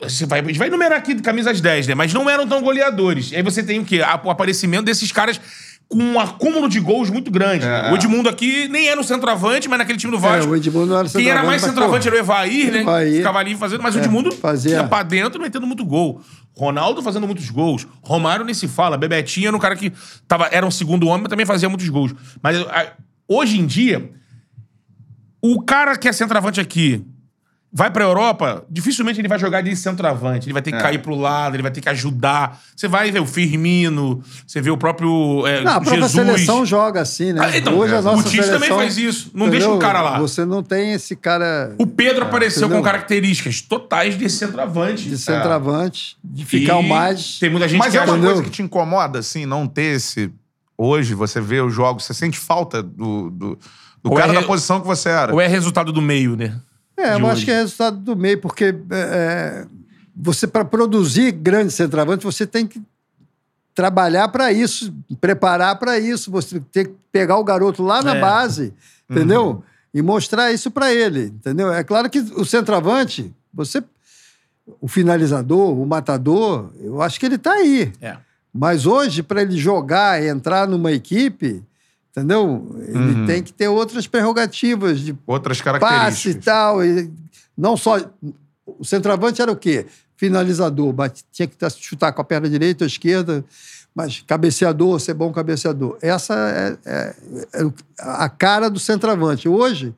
você vai, a gente vai enumerar aqui de camisas 10, né? Mas não eram tão goleadores. Aí você tem o quê? O aparecimento desses caras com um acúmulo de gols muito grande. É. O Edmundo aqui nem era um centroavante, mas naquele time do Vasco. É, o Edmundo não era Quem era mais centroavante, centroavante era o Evair, né? Evair. Ficava ali fazendo, mas o É, Edmundo fazia- ia pra dentro metendo muito gol. Ronaldo fazendo muitos gols. Romário nem se fala. Bebetinho era um cara que tava, era um segundo homem, mas também fazia muitos gols. Mas a- hoje em dia, o cara que é centroavante aqui vai pra Europa, dificilmente ele vai jogar de centroavante. Ele vai ter que É. cair pro lado, ele vai ter que ajudar. Você vai ver o Firmino, você vê o próprio é, Não, a própria Jesus. seleção joga assim, né? Ah, então, Hoje a o nossa Tite também seleção, faz isso. Não deixa o cara lá. Você não tem esse cara O Pedro apareceu entendeu? com características totais de centroavante. de centroavante, de ficar E o mais... Tem muita gente Mas que é uma. Entendeu? coisa que te incomoda, assim, não ter esse. Hoje, você vê os jogos, você sente falta do, do, do cara é- da posição que você era. Ou é resultado do meio, né? É, eu hoje. acho que é resultado do meio, porque é, você, para produzir grandes centroavantes, você tem que trabalhar para isso, preparar para isso, você tem que pegar o garoto lá na É. base, entendeu? E mostrar isso para ele, entendeu? É claro que o centroavante, você, o finalizador, o matador, eu acho que ele está aí. É. Mas hoje, para ele jogar, entrar numa equipe, entendeu? Ele tem que ter outras prerrogativas de Outras passe e tal. E não só. O centroavante era o quê? Finalizador. bate- tinha que tá- chutar com a perna direita ou esquerda, mas cabeceador, ser bom cabeceador. Essa é, é- é a cara do centroavante. Hoje,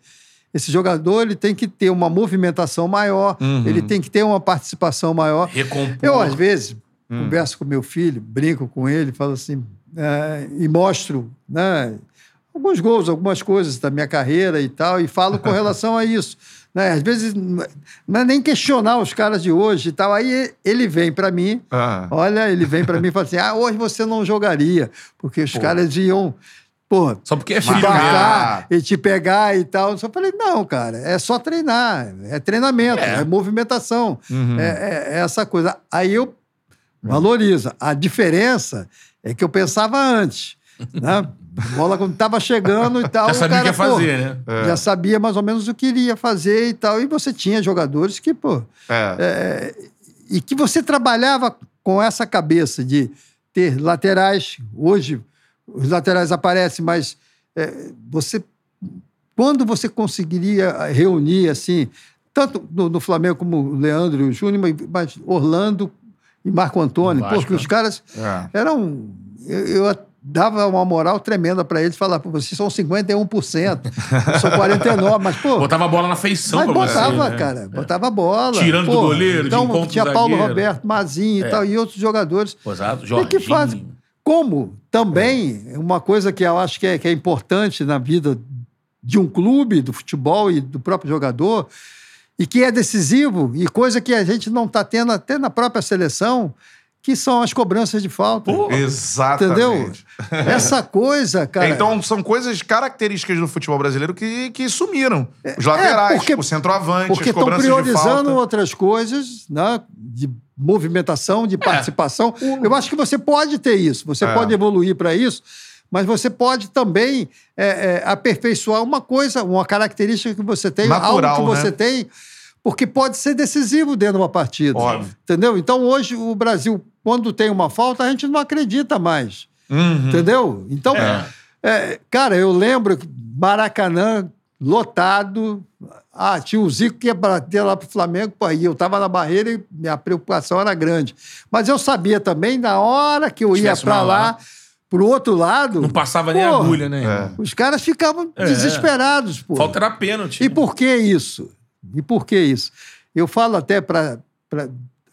esse jogador ele tem que ter uma movimentação maior, ele tem que ter uma participação maior. Recompor. Eu, às vezes, Hum. converso com meu filho, brinco com ele, falo assim, é, e mostro né, alguns gols, algumas coisas da minha carreira e tal, e falo com relação a isso. Né? Às vezes, não é nem questionar os caras de hoje e tal. Aí ele vem para mim, Ah. olha, ele vem para mim e fala assim: ah, hoje você não jogaria, porque os caras iam. Pô, Só porque é filho Marcar. e te pegar e tal. Eu só falei, não, cara, é só treinar, é treinamento, é, movimentação, Uhum. é, é- é essa coisa. Aí eu valorizo. A diferença é que eu pensava antes, né? A bola quando estava chegando e <laughs> tal. Já o sabia o que ia cara, pô, fazer, né? Já sabia mais ou menos o que iria fazer e tal. E você tinha jogadores que, pô, É. e que você trabalhava com essa cabeça de ter laterais. Hoje, os laterais aparecem, mas é, você. Quando você conseguiria reunir, assim, tanto no, no Flamengo como o Leandro e o Júnior, mas Orlando e Marco Antônio, Vasco, porque os né? caras É. eram. Eu, eu dava uma moral tremenda para eles, falar, pô, vocês são 51%, eu sou 49%, mas, pô. Botava a bola na feição Mas pra você. botava, né? cara, botava bola. Tirando do Pô, goleiro, de então, encontro Tinha do Paulo zagueiro. Roberto, Mazinho É. e tal, e outros jogadores. Exato, Jorginho. que faz. Como também, uma coisa que eu acho que é, que é importante na vida de um clube, do futebol e do próprio jogador, e que é decisivo, e coisa que a gente não está tendo até na própria seleção, que são as cobranças de falta. Exatamente. Entendeu? Essa coisa, cara. Então, são coisas características do futebol brasileiro que, que sumiram. Os laterais, É, porque- o centroavante, Porque as estão cobranças de priorizando falta. outras coisas, né? De movimentação, de participação. Eu acho que você pode ter isso, você É. pode evoluir para isso, mas você pode também é, é, aperfeiçoar uma coisa, uma característica que você tem, Natural, algo que você né? tem, porque pode ser decisivo dentro de uma partida. Óbvio. Entendeu? Então, hoje, o Brasil, quando tem uma falta, a gente não acredita mais. Uhum. Entendeu? Então, É. é, cara, eu lembro Maracanã lotado. Ah, tinha o Zico que ia bater lá pro Flamengo, pô, aí eu tava na barreira e minha preocupação era grande. Mas eu sabia também, na hora que eu ia para lá, lá. Pro outro lado. Não passava nem porra, agulha, né? É. Os caras ficavam É. desesperados, pô. Falta era pênalti. E por que isso? E por que isso? Eu falo até para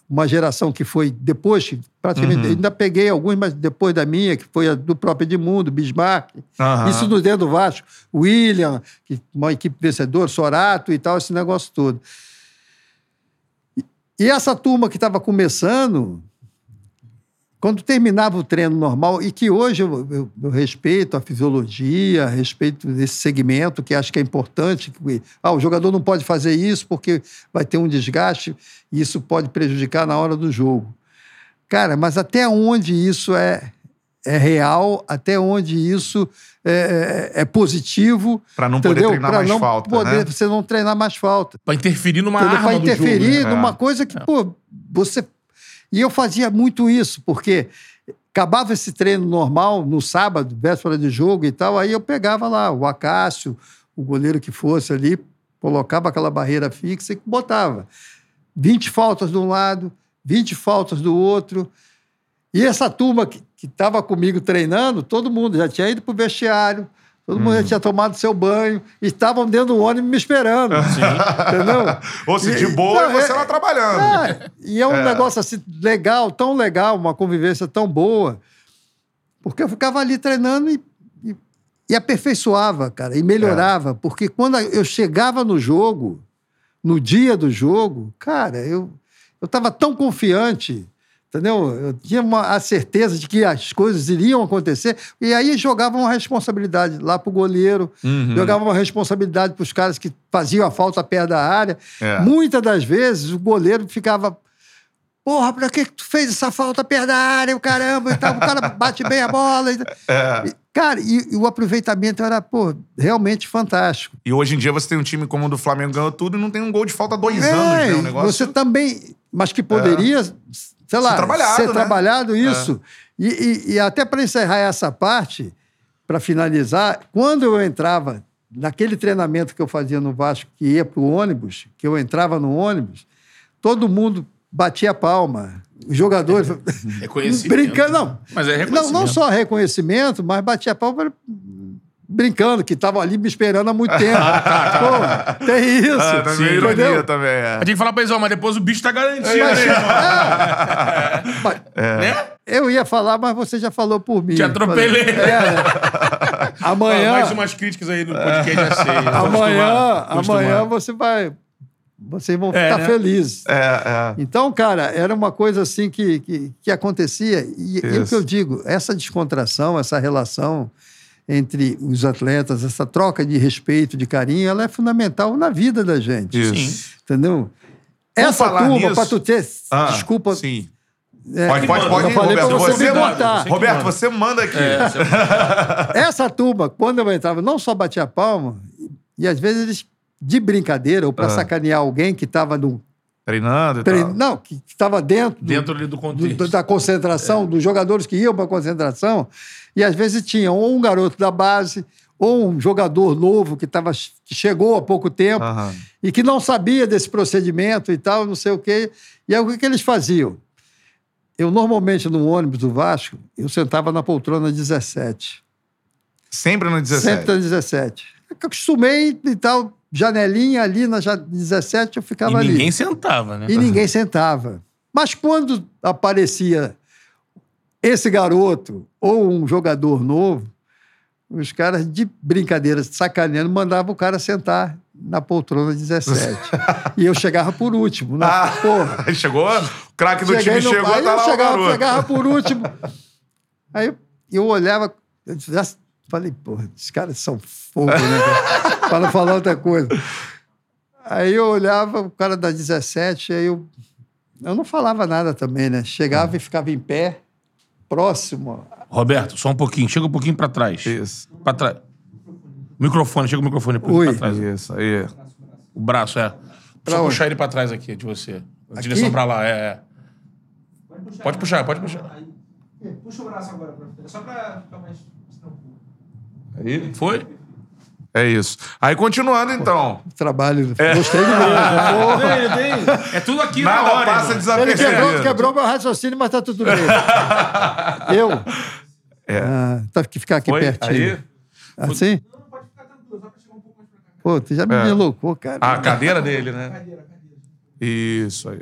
uma geração que foi depois, praticamente, ainda peguei alguns, mas depois da minha, que foi a do próprio Edmundo, Bismarck, Aham. isso no dentro do Vasco, William, que, uma equipe vencedora, Sorato e tal, esse negócio todo. E essa turma que estava começando, quando terminava o treino normal, e que hoje eu, eu- eu respeito a fisiologia, respeito esse segmento, que acho que é importante. que, ah, o jogador não pode fazer isso porque vai ter um desgaste e isso pode prejudicar na hora do jogo. Cara, mas até onde isso é, é real, até onde isso é, é- é positivo. Pra não poder entendeu? treinar Pra mais não falta, poder né? você não treinar mais falta. Pra interferir numa Entendeu? arma do interferir jogo, né? numa É. coisa que, pô, você. E eu fazia muito isso, porque acabava esse treino normal no sábado, véspera de jogo e tal, aí eu pegava lá o Acácio, o goleiro que fosse ali, colocava aquela barreira fixa e botava 20 faltas de um lado, 20 faltas do outro. E essa turma que estava comigo treinando, todo mundo já tinha ido para o vestiário, todo mundo já tinha tomado seu banho, e estavam dentro do ônibus me esperando. Entendeu? <laughs> Ou se de boa, não, você é- lá trabalhando. é, e é um negócio assim legal, tão legal, uma convivência tão boa. Porque eu ficava ali treinando e, e, e aperfeiçoava, cara, e melhorava. Porque quando eu chegava no jogo, no dia do jogo, cara, eu eu estava tão confiante, entendeu? Eu tinha uma, a certeza de que as coisas iriam acontecer. E aí jogava uma responsabilidade lá pro goleiro, Uhum. jogava uma responsabilidade para os caras que faziam a falta perto da área. É. Muitas das vezes o goleiro ficava. Porra, pra que que tu fez essa falta perto da área, o caramba? E tal, o cara bate bem a bola. E, É. e, cara, e, e o aproveitamento era, pô, realmente fantástico. E hoje em dia você tem um time como o do Flamengo ganhou tudo e não tem um gol de falta há dois anos, né? Um negócio. É, você também. Mas que poderia, sei lá, trabalhado, ser né? trabalhado isso. E, e- e até para encerrar essa parte, para finalizar, quando eu entrava naquele treinamento que eu fazia no Vasco, que ia para o ônibus, que eu entrava no ônibus, todo mundo batia palma. Os jogadores. <laughs> Reconhecimento. brincando, não. Mas é Não, reconhecimento. não só reconhecimento, mas batia palma brincando, que estavam ali me esperando há muito tempo. <laughs> Pô, tem isso. Ah, também Sim, é ironia entendeu? também, é. A gente fala pra eles, ó, mas depois o bicho tá garantido, Mas- né, irmão? Mas- Né? Eu ia falar, mas você já falou por mim. Te atropelei. É, né? <laughs> Amanhã, mais umas críticas aí no podcast já sei. <laughs> Amanhã, amanhã você vai. Vocês vão É, ficar né? felizes. É, é. Então, cara, era uma coisa assim que, que, que acontecia. E, e o que eu digo, essa descontração, essa relação entre os atletas, essa troca de respeito, de carinho, ela é fundamental na vida da gente. Isso. Entendeu? Vamos Essa turma, para tu ter. Ah, desculpa. Sim. é, Pode, pode, pode. Pra Roberto, você você, manda. Roberto, manda. você manda aqui. É, você- <laughs> Essa turma, quando eu entrava, não só batia palma, e às vezes eles, de brincadeira, ou para Ah. sacanear alguém que estava no, Treinando e trein- tal. não, que estava dentro, do- Dentro ali do contexto. do- da concentração, dos jogadores que iam para a concentração, e às vezes tinha ou um garoto da base, ou um jogador novo que, tava, que chegou há pouco tempo Aham. e que não sabia desse procedimento e tal, não sei o quê. E aí o que, que eles faziam? Eu, normalmente, no ônibus do Vasco, eu sentava na poltrona 17. Sempre no 17. Sempre na 17. Eu acostumei e tal, janelinha ali na ja- 17, eu ficava E ali. ninguém sentava, né? E ninguém sentava. Mas quando aparecia esse garoto ou um jogador novo, os caras, de brincadeira, sacaneando, mandavam o cara sentar na poltrona 17. <laughs> e eu chegava por último. Né? Ah, Porra. <laughs> chegou, o craque do Cheguei time no- chegou, aí tá eu lá chegava, chegava por último. <laughs> Aí eu, olhava, eu falei, porra, esses caras são fogo, né? <laughs> Para não falar outra coisa. Aí eu olhava o cara da 17, aí eu, eu não falava nada também, né? Chegava e ficava em pé, próximo. Roberto, só um pouquinho. Chega um pouquinho pra trás. Isso, Pra trás. Microfone, chega o microfone um pra trás. isso, aí. O braço, é. Pra Só onde? puxar ele pra trás aqui, de você. A Aqui? direção pra lá, é, é. Pode puxar, pode puxar. Puxa o braço agora, pra só pra ficar mais. Aí. Foi? É isso. Aí, continuando, então. Trabalho. Gostei de novo. <laughs> Porra. Tem, tem. É tudo aqui na Nada hora. passa. Ele quebrou, desapercebido. quebrou meu raciocínio, mas tá tudo bem. <laughs> eu? É. Ah, tá que ficar aqui Foi? pertinho. Aí. Assim? Não, pode ficar tranquilo, só pra chegar um pouco mais pra cá. Pô, tu já me É. deslocou, cara. A cadeira dele, né? Cadeira, cadeira. Isso aí.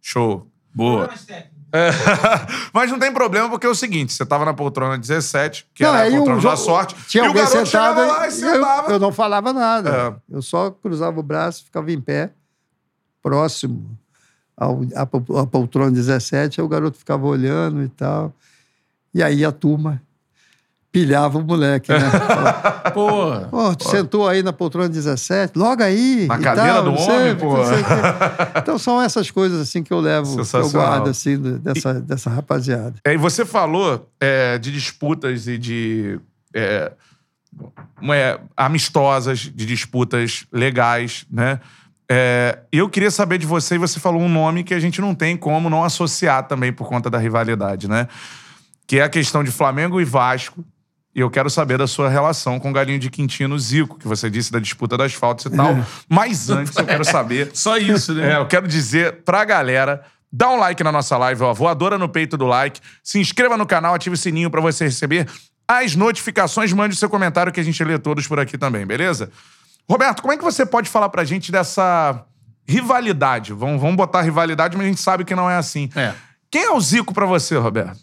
Show. Boa. Mais técnico. É. Mas não tem problema, porque é o seguinte: você tava na poltrona 17, que Não, era a aí poltrona da sorte, Tinha e o garoto sentado chegava lá e sentava. eu, eu não falava nada. É. Eu só cruzava o braço, ficava em pé, próximo ao, à poltrona 17, aí o garoto ficava olhando e tal. E aí a turma pilhava o moleque, né? <laughs> Porra. Pô, tu sentou aí na poltrona 17, logo aí. Na e cadeira tal, do homem, pô. Então são essas coisas assim que eu levo, que eu guardo assim dessa, dessa rapaziada. É, E você falou é, de disputas e de. é, é, amistosas, de disputas legais, né? É, eu queria saber de você, e você falou um nome que a gente não tem como não associar também por conta da rivalidade, né? Que é a questão de Flamengo e Vasco. E eu quero saber da sua relação com o Galinho de Quintino Zico, que você disse da disputa das faltas e tal. Mas antes eu quero saber <laughs> Só isso, né? é, eu quero dizer pra galera, dá um like na nossa live, ó, voadora no peito do like, se inscreva no canal, ative o sininho pra você receber as notificações, mande o seu comentário que a gente lê todos por aqui também, beleza? Roberto, como é que você pode falar pra gente dessa rivalidade? Vamos, vamos botar rivalidade, mas a gente sabe que não é assim. É. Quem é o Zico pra você, Roberto?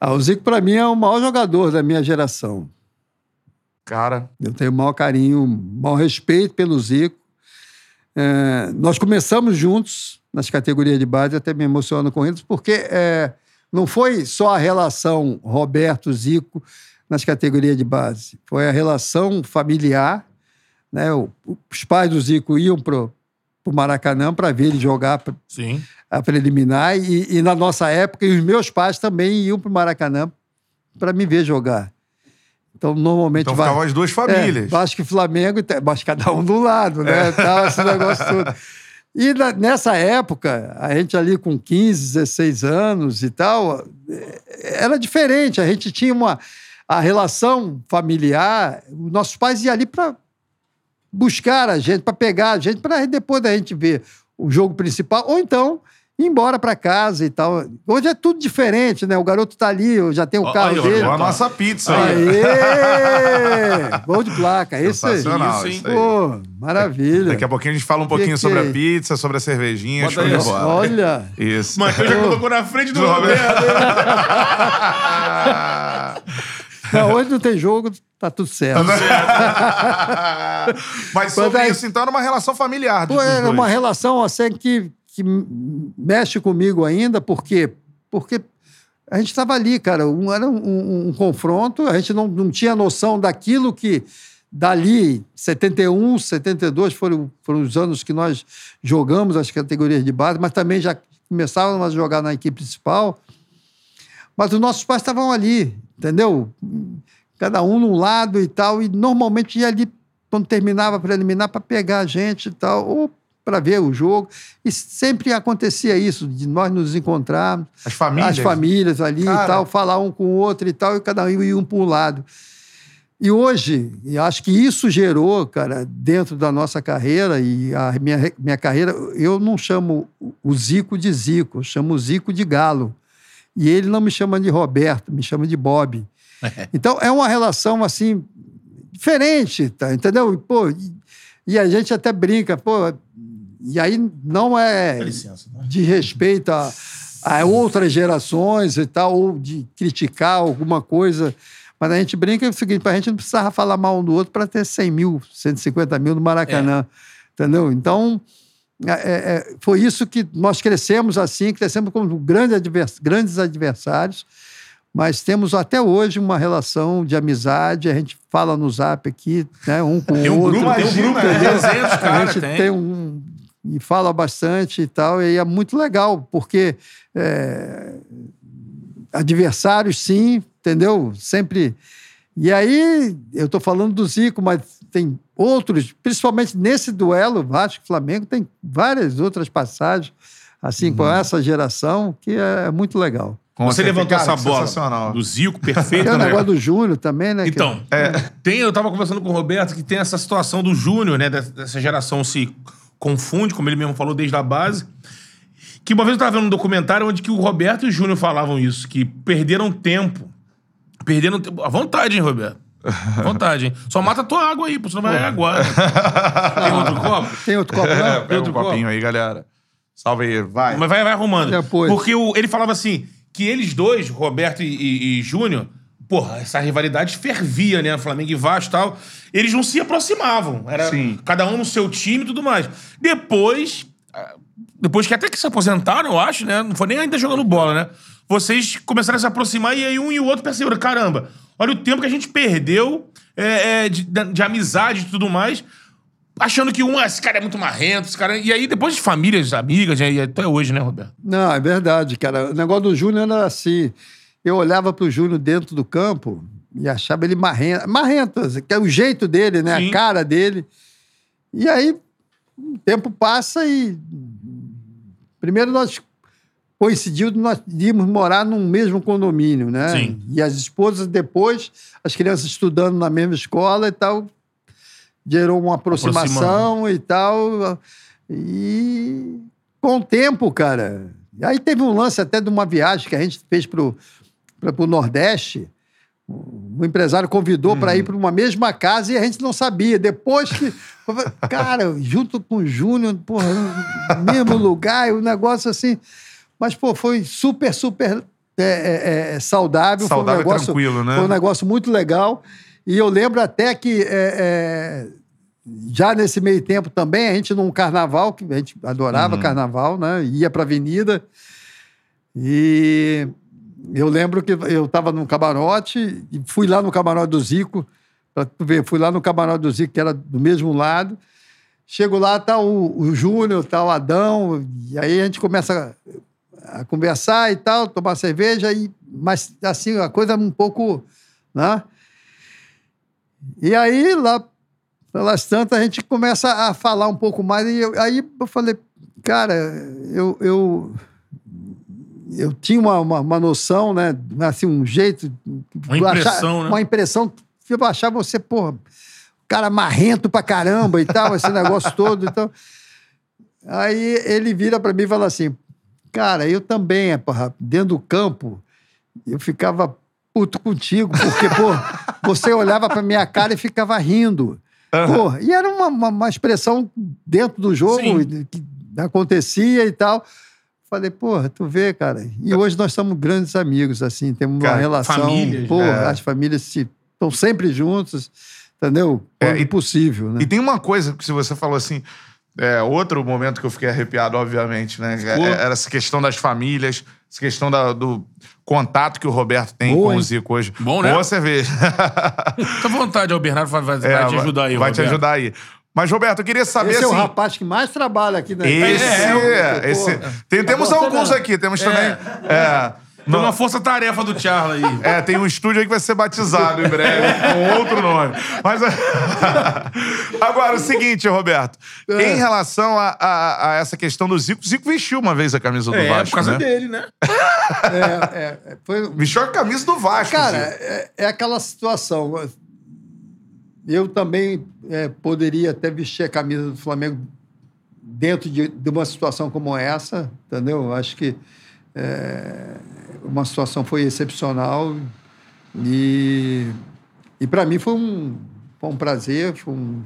Ah, o Zico, para mim, é o maior jogador da minha geração. Cara, Eu tenho o maior carinho, o maior respeito pelo Zico. É, nós começamos juntos nas categorias de base, até me emociono com eles, porque é, não foi só a relação Roberto-Zico nas categorias de base, foi a relação familiar. Né? Os pais do Zico iam para o Maracanã para ver ele jogar Sim. A preliminar e, e na nossa época e os meus pais também iam para o Maracanã para me ver jogar. Então normalmente então ficavam as duas é, famílias. Vasco e Flamengo, te- mas cada um do lado, né? <laughs> Tal, esse negócio todo. E na- nessa época, a gente ali com 15, 16 anos e tal, eh, era diferente. A gente tinha uma a relação familiar. Os nossos pais iam ali para buscar a gente, para pegar a gente, para depois da gente ver o jogo principal, ou então ir embora para casa e tal. Hoje é tudo diferente, né? O garoto tá ali, eu já tenho o Ó, carro aí, ó, dele. Igual a nossa pizza aí. Aê! <laughs> Gol de placa, isso aí. Sensacional. Isso, hein? isso aí. Pô, maravilha. Daqui a pouquinho a gente fala um pouquinho que sobre a pizza, sobre a cervejinha. Bota show de isso. bola. Olha, Isso. Matheus já colocou na frente do Roberto. <laughs> não, hoje não tem jogo, tá tudo certo. <laughs> Mas sobre Mas isso, então, era uma relação familiar. Pô, era dois. uma relação assim que, que mexe comigo ainda, por quê? Porque a gente estava ali, cara, um, era um, um- um confronto, a gente não, não tinha noção daquilo que dali, 71, 72 foram, foram os anos que nós jogamos as categorias de base, mas também já começávamos a jogar na equipe principal. Mas os nossos pais estavam ali, entendeu? Cada um num lado e tal, e normalmente ia ali quando terminava a preliminar para pegar a gente e tal, ou para ver o jogo. E sempre acontecia isso, de nós nos encontrarmos. As famílias? As famílias ali Cara. e tal, falar um com o outro e tal, e cada um ia um para um lado. E hoje, e acho que isso gerou, cara, dentro da nossa carreira, e a minha, minha carreira, eu não chamo o Zico de Zico, eu chamo o Zico de Galo. E ele não me chama de Roberto, me chama de Bob. <laughs> Então, é uma relação, assim, diferente, tá? entendeu? E, pô, e a gente até brinca, pô, e aí não é licença. né? de respeito a, a outras gerações e tal, ou de criticar alguma coisa. Mas a gente brinca é o seguinte: a gente não precisava falar mal um do outro para ter 100 mil, 150 mil no Maracanã. Entendeu? Então, é, é, foi isso que nós crescemos assim, crescemos como grande advers- grandes adversários, mas temos até hoje uma relação de amizade. A gente fala no zap aqui, né, um com Tem o um outro. grupo, tem um grupo, tem é. 200 A caras, gente tem. tem um. E fala bastante e tal, e é muito legal, porque é, adversários, sim, entendeu? Sempre. E aí, eu estou falando do Zico, mas tem outros, principalmente nesse duelo, Vasco e Flamengo, tem várias outras passagens, assim, com essa geração, que é muito legal. Com Você levantou Cara, essa bola do Zico, perfeito. Tem o né? negócio do Júnior também, né? que- Então, tem, eu tava conversando com o Roberto que tem essa situação do Júnior, né? Dessa dessa geração se confunde, como ele mesmo falou, desde a base. Que uma vez eu tava vendo um documentário onde que o Roberto e o Júnior falavam isso, que perderam tempo. Perderam tempo. À vontade, hein, Roberto? À vontade, hein? Só mata a tua água aí, pô, senão vai agora. Tem outro copo? Tem outro copo, É, não? pega um outro copo? copinho aí, galera. Salve aí, vai. Mas vai, vai arrumando. Depois. Porque o- ele falava assim, que eles dois, Roberto e, e- e Júnior, porra, essa rivalidade fervia, né? Flamengo e Vasco e tal. Eles não se aproximavam. Era Sim. cada um no seu time e tudo mais. Depois, ah, depois que até que se aposentaram, eu acho, né? Não foi nem ainda jogando bola, né? Vocês começaram a se aproximar e aí um e o outro perceberam, caramba, olha o tempo que a gente perdeu é, é, de, de amizade e tudo mais achando que um, ah, esse cara é muito marrento, esse cara. E aí, depois de famílias, amigas, e até hoje, né, Roberto? Não, é verdade, cara. O negócio do Júnior era assim. Eu olhava pro Júnior dentro do campo e achava ele marrento. Marrento, que é o jeito dele, né? Sim. A cara dele. E aí, o tempo passa e. Primeiro nós coincidiu de nós íamos morar num mesmo condomínio, né? Sim. E as esposas depois, as crianças estudando na mesma escola e tal, gerou uma aproximação e tal. E com o tempo, cara. Aí teve um lance até de uma viagem que a gente fez pro, pra, pro Nordeste. O empresário convidou para ir para uma mesma casa e a gente não sabia. Depois que. <laughs> Cara, junto com o Júnior, porra, no mesmo lugar, o negócio assim. Mas, pô, foi super, super é, é, é, saudável. Saudável foi um negócio, tranquilo, né? Foi um negócio muito legal. E eu lembro até que é, é, já nesse meio tempo também, a gente num carnaval, que a gente adorava Uhum. carnaval, né? Ia pra avenida. E eu lembro que eu estava num camarote e fui lá no camarote do Zico, para ver, fui lá no camarote do Zico, que era do mesmo lado. Chego lá, tá o, o Júnior, tá o Adão, e aí a gente começa a, a conversar e tal, tomar cerveja, e, mas assim, a coisa um pouco. Né? E aí, lá pelas tantas, a gente começa a falar um pouco mais, e eu- aí eu falei, cara, eu, eu, eu tinha uma, uma, uma noção, né? Assim, um jeito. Uma eu achar- impressão, né? Uma impressão eu achava você, porra, cara marrento pra caramba e tal, esse negócio todo. Então. Aí ele vira pra mim e fala assim: Cara, eu também, é, porra, dentro do campo, eu ficava puto contigo, porque, pô, você olhava pra minha cara e ficava rindo. Pô, e era uma, uma, uma expressão dentro do jogo Sim. que acontecia e tal. Falei, porra, tu vê, cara. E hoje nós somos grandes amigos, assim, temos Cara, uma relação. famílias, pô, é. as famílias se- estão sempre juntas, entendeu? É, Quando e- possível, né? E tem uma coisa que se você falou assim, é, outro momento que eu fiquei arrepiado, obviamente, né? É- Pô. Era essa questão das famílias, essa questão da- do contato que o Roberto tem Boa, com o? Zico hoje. Bom, né? Boa cerveja. <laughs> Fica à vontade, o Bernardo vai, vai- É, vai te ajudar aí, Vai te Roberto. ajudar aí. Mas, Roberto, eu queria saber Esse é o assim. rapaz que mais trabalha aqui, né? Esse, É, é, pô, esse. Tem- temos alguns aqui, temos também. É. Tem uma força-tarefa do Charla aí. É, tem um estúdio aí que vai ser batizado em breve, <laughs> com outro nome. Mas. <laughs> Agora, o seguinte, Roberto. É. Em relação a, a- a essa questão do Zico, o Zico vestiu uma vez a camisa do É, Vasco. por causa né? dele, né? É, é, é, foi, Vestiu a camisa do Vasco. Cara, Zico. é, é aquela situação. Eu também é, poderia até vestir a camisa do Flamengo dentro de, de uma situação como essa, entendeu? Acho que é, uma situação foi excepcional e, e para mim foi um, foi um prazer, foi, um-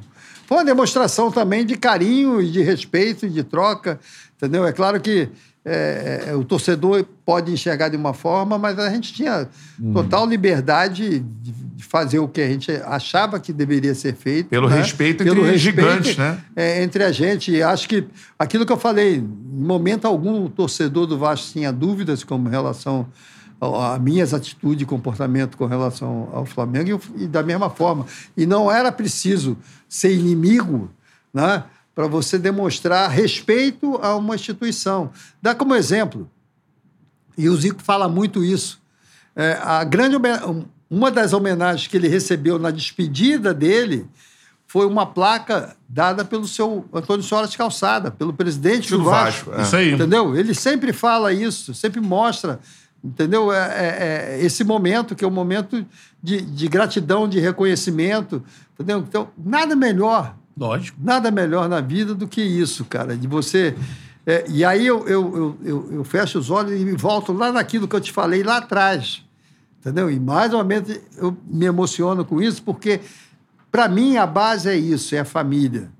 foi uma demonstração também de carinho e de respeito de troca, entendeu? É claro que é, é, o torcedor pode enxergar de uma forma, mas a gente tinha total liberdade de, fazer o que a gente achava que deveria ser feito. Pelo né? respeito entre gigantes, né? é, entre a gente. E acho que aquilo que eu falei, em momento algum o torcedor do Vasco tinha dúvidas com relação a minhas atitudes e comportamento com relação ao Flamengo e, e da mesma forma. E não era preciso ser inimigo, né? Para você demonstrar respeito a uma instituição. Dá como exemplo, e o Zico fala muito isso. É, a grande uma das homenagens que ele recebeu na despedida dele foi uma placa dada pelo seu Antônio Soares Calçada, pelo presidente do Do Vasco. Vasco, é. Isso aí. Entendeu? Ele sempre fala isso, sempre mostra, entendeu? É, é- é esse momento que é um momento de, de gratidão, de reconhecimento, entendeu? Então, nada melhor Lógico. nada melhor na vida do que isso, cara, de você. é, e aí eu, eu, eu, eu, fecho os olhos e volto lá naquilo que eu te falei lá atrás, entendeu? E mais uma vez eu me emociono com isso, porque para mim a base é isso, é a família.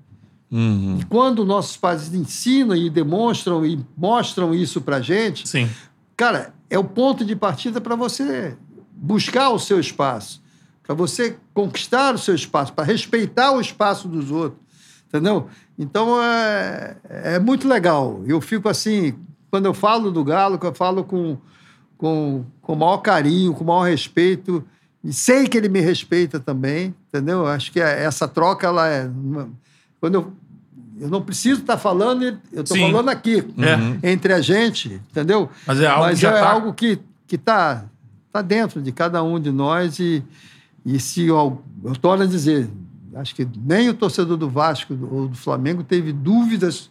E quando nossos pais ensinam e demonstram e mostram isso para gente, Sim. cara, é o ponto de partida para você buscar o seu espaço, para você conquistar o seu espaço, para respeitar o espaço dos outros, entendeu? Então é, é muito legal. Eu fico assim, quando eu falo do Galo, eu falo com, com, com o maior carinho, com o maior respeito, e sei que ele me respeita também, entendeu? Acho que essa troca, ela é. uma- Quando eu. Eu não preciso estar falando, eu estou falando aqui, É. entre a gente, entendeu? Mas é algo Mas é tá- algo que que está tá dentro de cada um de nós e, e se eu, eu torno a dizer, acho que nem o torcedor do Vasco ou do Flamengo teve dúvidas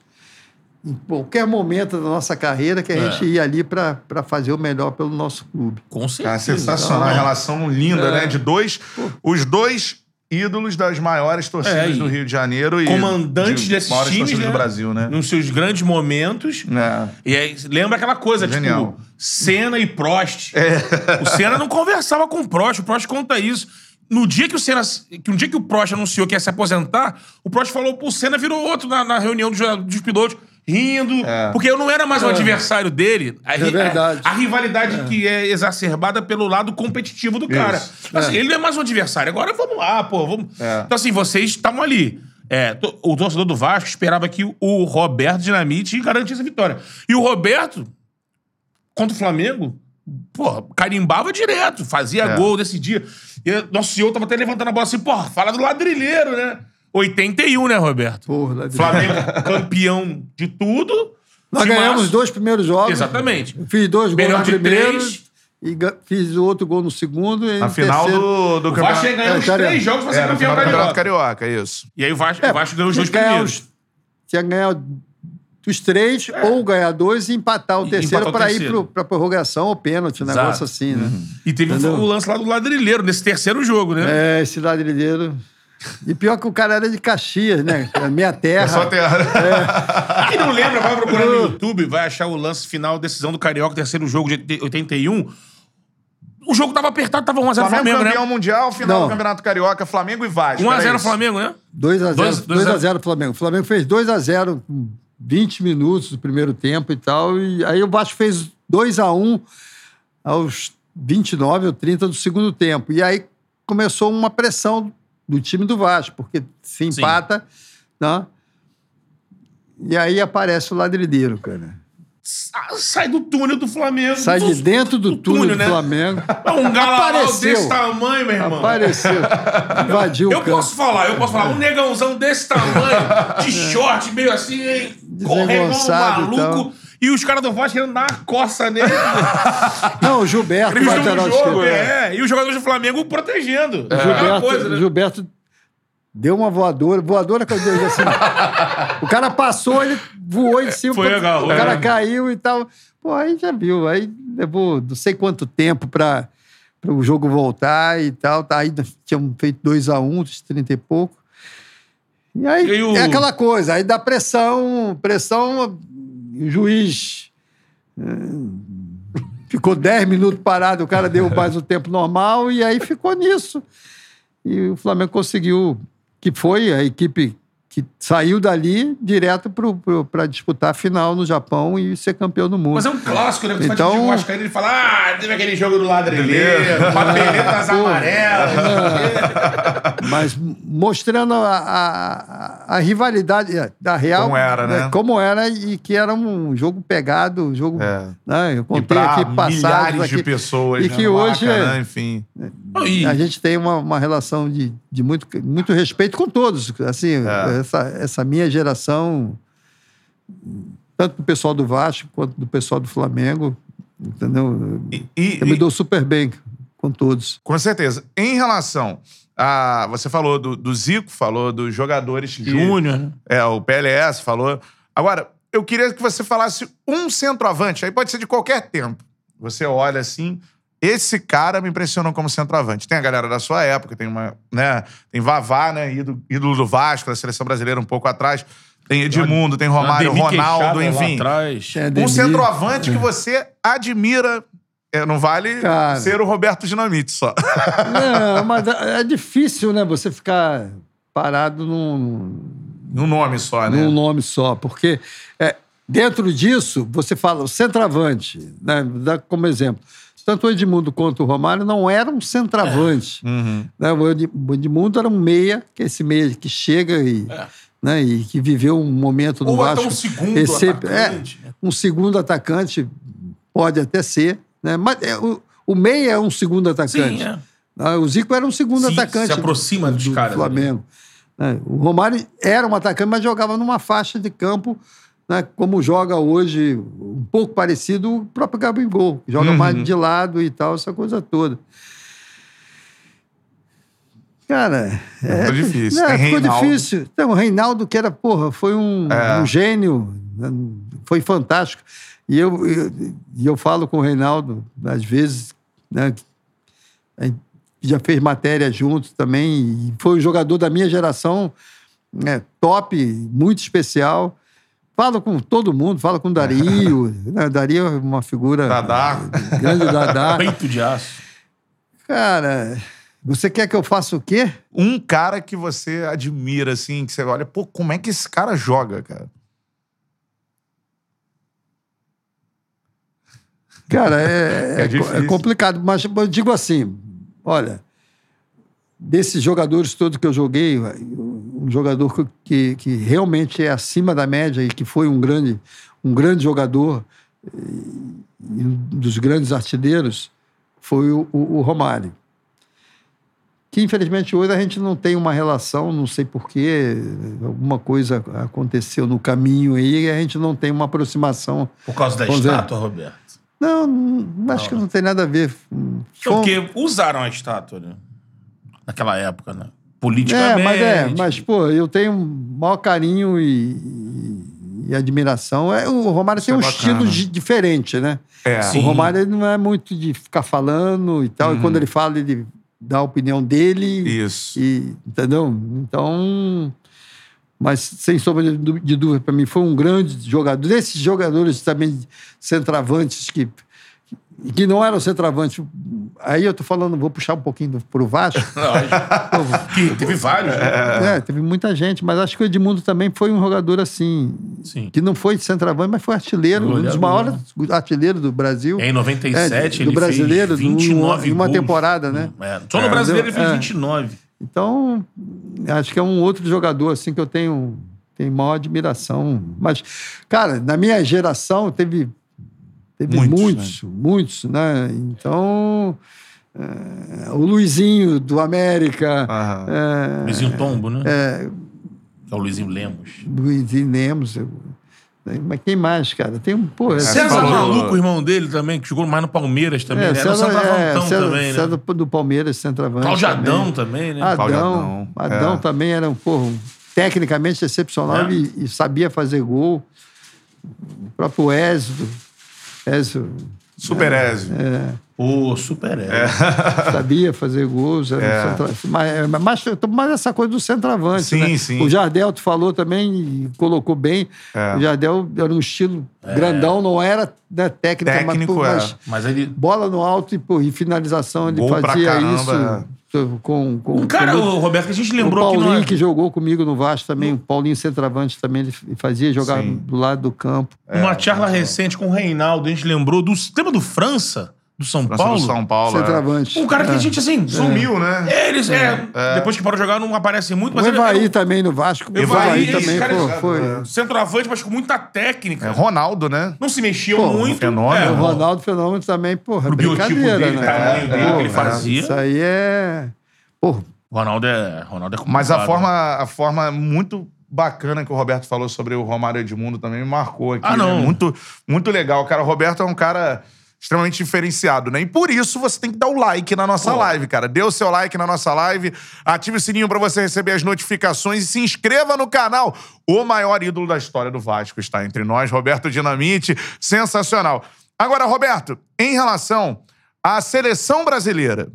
em qualquer momento da nossa carreira que a É. gente ia ali para fazer o melhor pelo nosso clube. Com Cara, certeza. sensacional. A relação linda, É. né? De dois. Os dois ídolos das maiores torcidas É, do Rio de Janeiro e. Comandantes de desses maiores times, torcidas né? do Brasil, né? Nos seus grandes momentos. É. E aí, lembra aquela coisa, Genial. tipo, Senna e Prost. O Senna não conversava com o Prost, o Prost conta isso. No dia que o Senna, que um dia que o Prost anunciou que ia se aposentar, o Prost falou, pô, o Senna virou outro na, na reunião dos, dos pilotos, rindo, porque eu não era mais o adversário dele. A, ri- verdade. A, a rivalidade que é exacerbada pelo lado competitivo do cara. Assim, Ele não é mais um adversário. Agora vamos lá, pô. Vamos... É. Então, assim, vocês estavam ali. É, to- o torcedor do Vasco esperava que o Roberto Dinamite garantisse a vitória. E o Roberto, contra o Flamengo, pô, carimbava direto, fazia É. gol, decidia. E nosso senhor tava até levantando a bola assim, porra, fala do ladrilheiro, né? 81, né, Roberto? Porra, de- Flamengo campeão de tudo. Nós Timaço. ganhamos os dois primeiros jogos. Exatamente. Eu Fiz dois gols no de primeiro três. e fiz o outro gol no segundo. E Na no final terceiro- do, do O Vasco campeonato. ganhar É, os cara, três jogos pra ser É, campeão final do campeonato carioca. carioca, isso. E aí o Vasco, o Vasco ganhou os dois primeiros. os- Tinha que ganhar dos três, ou ganhar dois e empatar o E terceiro para ir para prorrogação ou pênalti, um negócio assim, né? E teve Entendeu? o lance lá do ladrilheiro, nesse terceiro jogo, né? É, esse ladrilheiro. E pior que o cara era de Caxias, né? É Minha terra. É só ter. <laughs> Quem não lembra, vai procurar no YouTube, vai achar o lance final, decisão do Carioca, terceiro jogo de 81. O jogo tava apertado, tava 1x0 Flamengo, Flamengo, campeão né? mundial, final Não. do Campeonato Carioca, Flamengo e Vasco. 1x0 era isso? Flamengo, né? 2x0 Dois- dois a- 2x0 Flamengo. O Flamengo fez 2x0 com 20 minutos do primeiro tempo e tal. E aí o Vasco fez 2x1 aos 29 ou 30 do segundo tempo. E aí começou uma pressão do time do Vasco, porque se empata, né? E aí aparece o ladrilheiro, cara. Sa- Sai do túnel do Flamengo. Sai de dentro do túnel do né? Flamengo. É um galalau desse tamanho, meu irmão. Apareceu. Invadiu o Eu campo. posso falar, eu posso falar. Um negãozão desse tamanho, de short, meio assim, hein? <laughs> correndo um maluco. E os caras do Vasco querendo dar uma coça nele. <laughs> Não, o Gilberto, Eles lateral jogo, esquerdo. é. E os jogadores do Flamengo protegendo. É. Gilberto, coisa, né? Gilberto deu uma voadora, voadora que eu dei assim. o cara passou, ele voou em cima, Foi legal, o cara é. caiu e tal. Pô, aí já viu, aí levou não sei quanto tempo pra, pra o jogo voltar e tal. Tá, Aí tinham feito 2 a 1 um, dos 30 e pouco. E aí E o- é aquela coisa, aí dá pressão, pressão, o juiz eh, ficou 10 minutos parado, o cara deu mais o tempo normal e aí ficou nisso. E o Flamengo conseguiu, que foi a equipe que saiu dali direto para disputar a final no Japão e ser campeão do mundo. Mas é um clássico, né? Você Então- então... faz Vascaíno, ele fala, ah, teve aquele jogo do ladrilheiro, papeletas <laughs> amarelas. Mas mostrando a, a- a- a rivalidade da Real. Como era, né? Como era e que era um jogo pegado, um jogo. É. Né? Eu E contei pra aqui passados milhares aqui. de pessoas, E né, que hoje Maracanã, é- enfim. E- A gente tem uma, uma relação de, de muito, muito respeito com todos. Assim, É. essa, essa minha geração, tanto do pessoal do Vasco quanto do pessoal do Flamengo, entendeu? E- e- Eu me dou super bem com todos. Com certeza. Em relação a. Você falou do, do Zico, falou dos jogadores que. Júnior, né? É, o PLS falou. Agora, eu queria que você falasse um centroavante, aí pode ser de qualquer tempo. Você olha assim. Esse cara me impressionou como centroavante. Tem a galera da sua época, tem uma, né? Tem Vavá, né? Ídolo, ídolo do Vasco, da seleção brasileira um pouco atrás. Tem Edmundo, tem Romário, Ademir Ronaldo, enfim. atrás. É, Um centroavante que você admira. É, não vale Cara. ser o Roberto Dinamite só. <laughs> Não, mas é é difícil, né? Você ficar parado num, Um nome só, né? num nome só, porque é, dentro disso você fala o centroavante, né? Dá como exemplo. Tanto o Edmundo quanto o Romário não eram centroavante. Uhum. né? O Ed- o Edmundo era um meia, que é esse meia que chega e, É. né, e que viveu um momento no Ou Vasco. até um segundo Esse- atacante. é, um segundo atacante pode até ser, né? Mas é, o, o meia é um segundo atacante. Sim, é. Ah, O Zico era um segundo Sim, atacante. se aproxima dos do caras, Flamengo. É, o Romário era um atacante, mas jogava numa faixa de campo, né, como joga hoje, um pouco parecido o próprio Gabigol. que Joga Uhum. mais de lado e tal, essa coisa toda. Cara, é, Ficou difícil. é, ficou difícil. Então, o Reinaldo, que era, porra, foi um, É. um gênio, né, foi fantástico. E eu, eu, eu falo com o Reinaldo, às vezes, né, já fez matéria juntos também, e foi um jogador da minha geração, né, top, muito especial. Falo com todo mundo, falo com o Dario. né, Dario é uma figura. Dadá. Grande Dadá. <laughs> Peito de aço. Cara, você quer que eu faça o quê? Um cara que você admira, assim, que você olha, pô, como é que esse cara joga, cara? Cara, é, <laughs> É é, é complicado, mas eu digo assim: olha, desses jogadores todos que eu joguei, um jogador que, que realmente é acima da média e que foi um grande, um grande jogador e um dos grandes artilheiros foi o, o- o Romário. Que infelizmente hoje a gente não tem uma relação, não sei porquê, alguma coisa aconteceu no caminho aí e a gente não tem uma aproximação. Por causa da estátua, Roberto. Não, não, acho que não tem nada a ver. Foi Não, porque usaram a estátua, né? Naquela época, né? É, Politicamente. mas é, mas, pô, eu tenho maior carinho e, e- e admiração. É, o Romário Isso tem é um bacana. estilo di- diferente, né? É. O Romário ele não é muito de ficar falando e tal. E quando ele fala, ele dá a opinião dele. Isso. E, entendeu? Então. Mas, sem sombra de de dúvida, para mim, foi um grande jogador. Desses jogadores também, centravantes, que, que não eram centravantes. Aí eu tô falando, vou puxar um pouquinho para o Vasco. <laughs> <laughs> Que teve vários, né? É, teve muita gente, mas acho que o Edmundo também foi um jogador assim, Sim. que não foi centroavante, mas foi artilheiro, um dos maiores artilheiros do Brasil. Em 97, É, do ele brasileiro, fez do- 29 em uma gols. temporada, né? É, Só no brasileiro ele fez É. 29. Então, acho que é um outro jogador assim que eu tenho, tenho maior admiração. Mas, cara, na minha geração teve, teve Muitos, muitos, muitos, né? Então, é, o Luizinho do América, Aham. é, Luizinho Tombo, né? é, é o Luizinho Lemos. Luizinho Lemos, eu- Mas quem mais, cara? Tem um. Pô, César falou- Maluco, o irmão dele também, que jogou mais no Palmeiras também, É, né? Era o César, é, centroavantão César, também, né? César do Palmeiras, centroavante. Cláudio também. Adão também, né? Adão. Adão, Adão é. também era um, porra, um- tecnicamente excepcional É. e, e sabia fazer gol. O próprio Ezio. Ezio Super Ezio. Pô, super é. <laughs> sabia fazer gols. Era É. centra- mas, mas, mas essa coisa do centroavante. Sim, né? sim. O Jardel, tu falou também e colocou bem. É. O Jardel era um estilo grandão, não era né, técnica, Técnico, mas, pô, é. mas Mas ele. bola no alto e, pô, e finalização ele Gol pra fazia caramba, isso com, com Um cara, com- o Roberto, que a gente o lembrou que Paulinho não é... que jogou comigo no Vasco também, o Paulinho centroavante também, ele fazia jogar Sim. do lado do campo. Uma charla recente com o Reinaldo, a gente lembrou do. Lembra do França? Do São França Paulo? do São Paulo. é. Centroavante. Um cara que a gente, assim. Sumiu, né? Eles, é, Depois que parou de jogar, não aparece muito, mas o ele Evaí é também no Vasco. O Evaí, Evaí também cara- pô, foi. centroavante, mas com muita técnica. É, Ronaldo, né? Não se mexia Pô, muito. fenômeno. É, O Ronaldo Fenômeno também, porra, Pro biotipo brincadeira, dele, né? tamanho dele, Pô, que ele fazia. Isso aí é. Porra, O Ronaldo é. Ronaldo é Mas a complicado, forma, né? a forma muito bacana que o Roberto falou sobre o Romário Edmundo também me marcou aqui. Ah, não. né? Muito, muito legal. Cara, o Roberto é um cara extremamente diferenciado, né? E por isso você tem que dar o like na nossa live, cara. Dê o seu like na nossa live, ative o sininho pra você receber as notificações e se inscreva no canal. O maior ídolo da história do Vasco está entre nós, Roberto Dinamite. Sensacional. Agora, Roberto, em relação à seleção brasileira,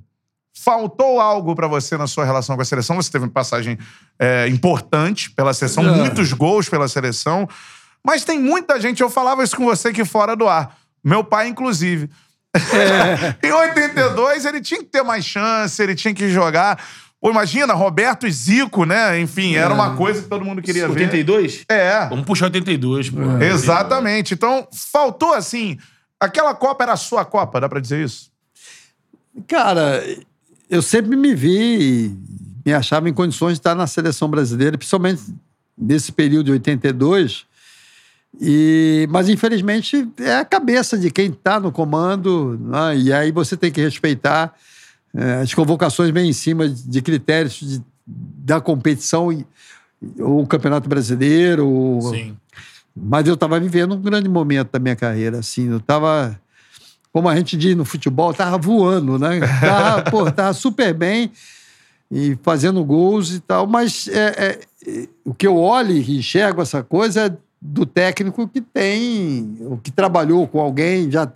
Faltou algo pra você na sua relação com a seleção? Você teve uma passagem é, importante pela seleção, É. muitos gols pela seleção. Mas tem muita gente, eu falava isso com você aqui fora do ar. Meu pai, inclusive. <laughs> em 82, ele tinha que ter mais chance, ele tinha que jogar. Pô, imagina, Roberto e Zico, né? Enfim, era uma coisa que todo mundo queria ver. 82? É, Vamos puxar 82, pô. exatamente. Então, faltou assim. Aquela Copa era a sua Copa, dá pra dizer isso? Cara, eu sempre me vi e me achava em condições de estar na seleção brasileira, principalmente nesse período de 82. E, mas, infelizmente, é a cabeça de quem está no comando, né? e aí você tem que respeitar eh, as convocações bem em cima de critérios de- da competição, ou o Campeonato Brasileiro, ou, Sim. mas eu estava vivendo um grande momento da minha carreira, assim, eu estava, como a gente diz no futebol, estava voando, né? Tava, <laughs> pô, tava super bem e fazendo gols e tal, mas é, é, o que eu olho e enxergo essa coisa é do técnico que tem, o que trabalhou com alguém, já,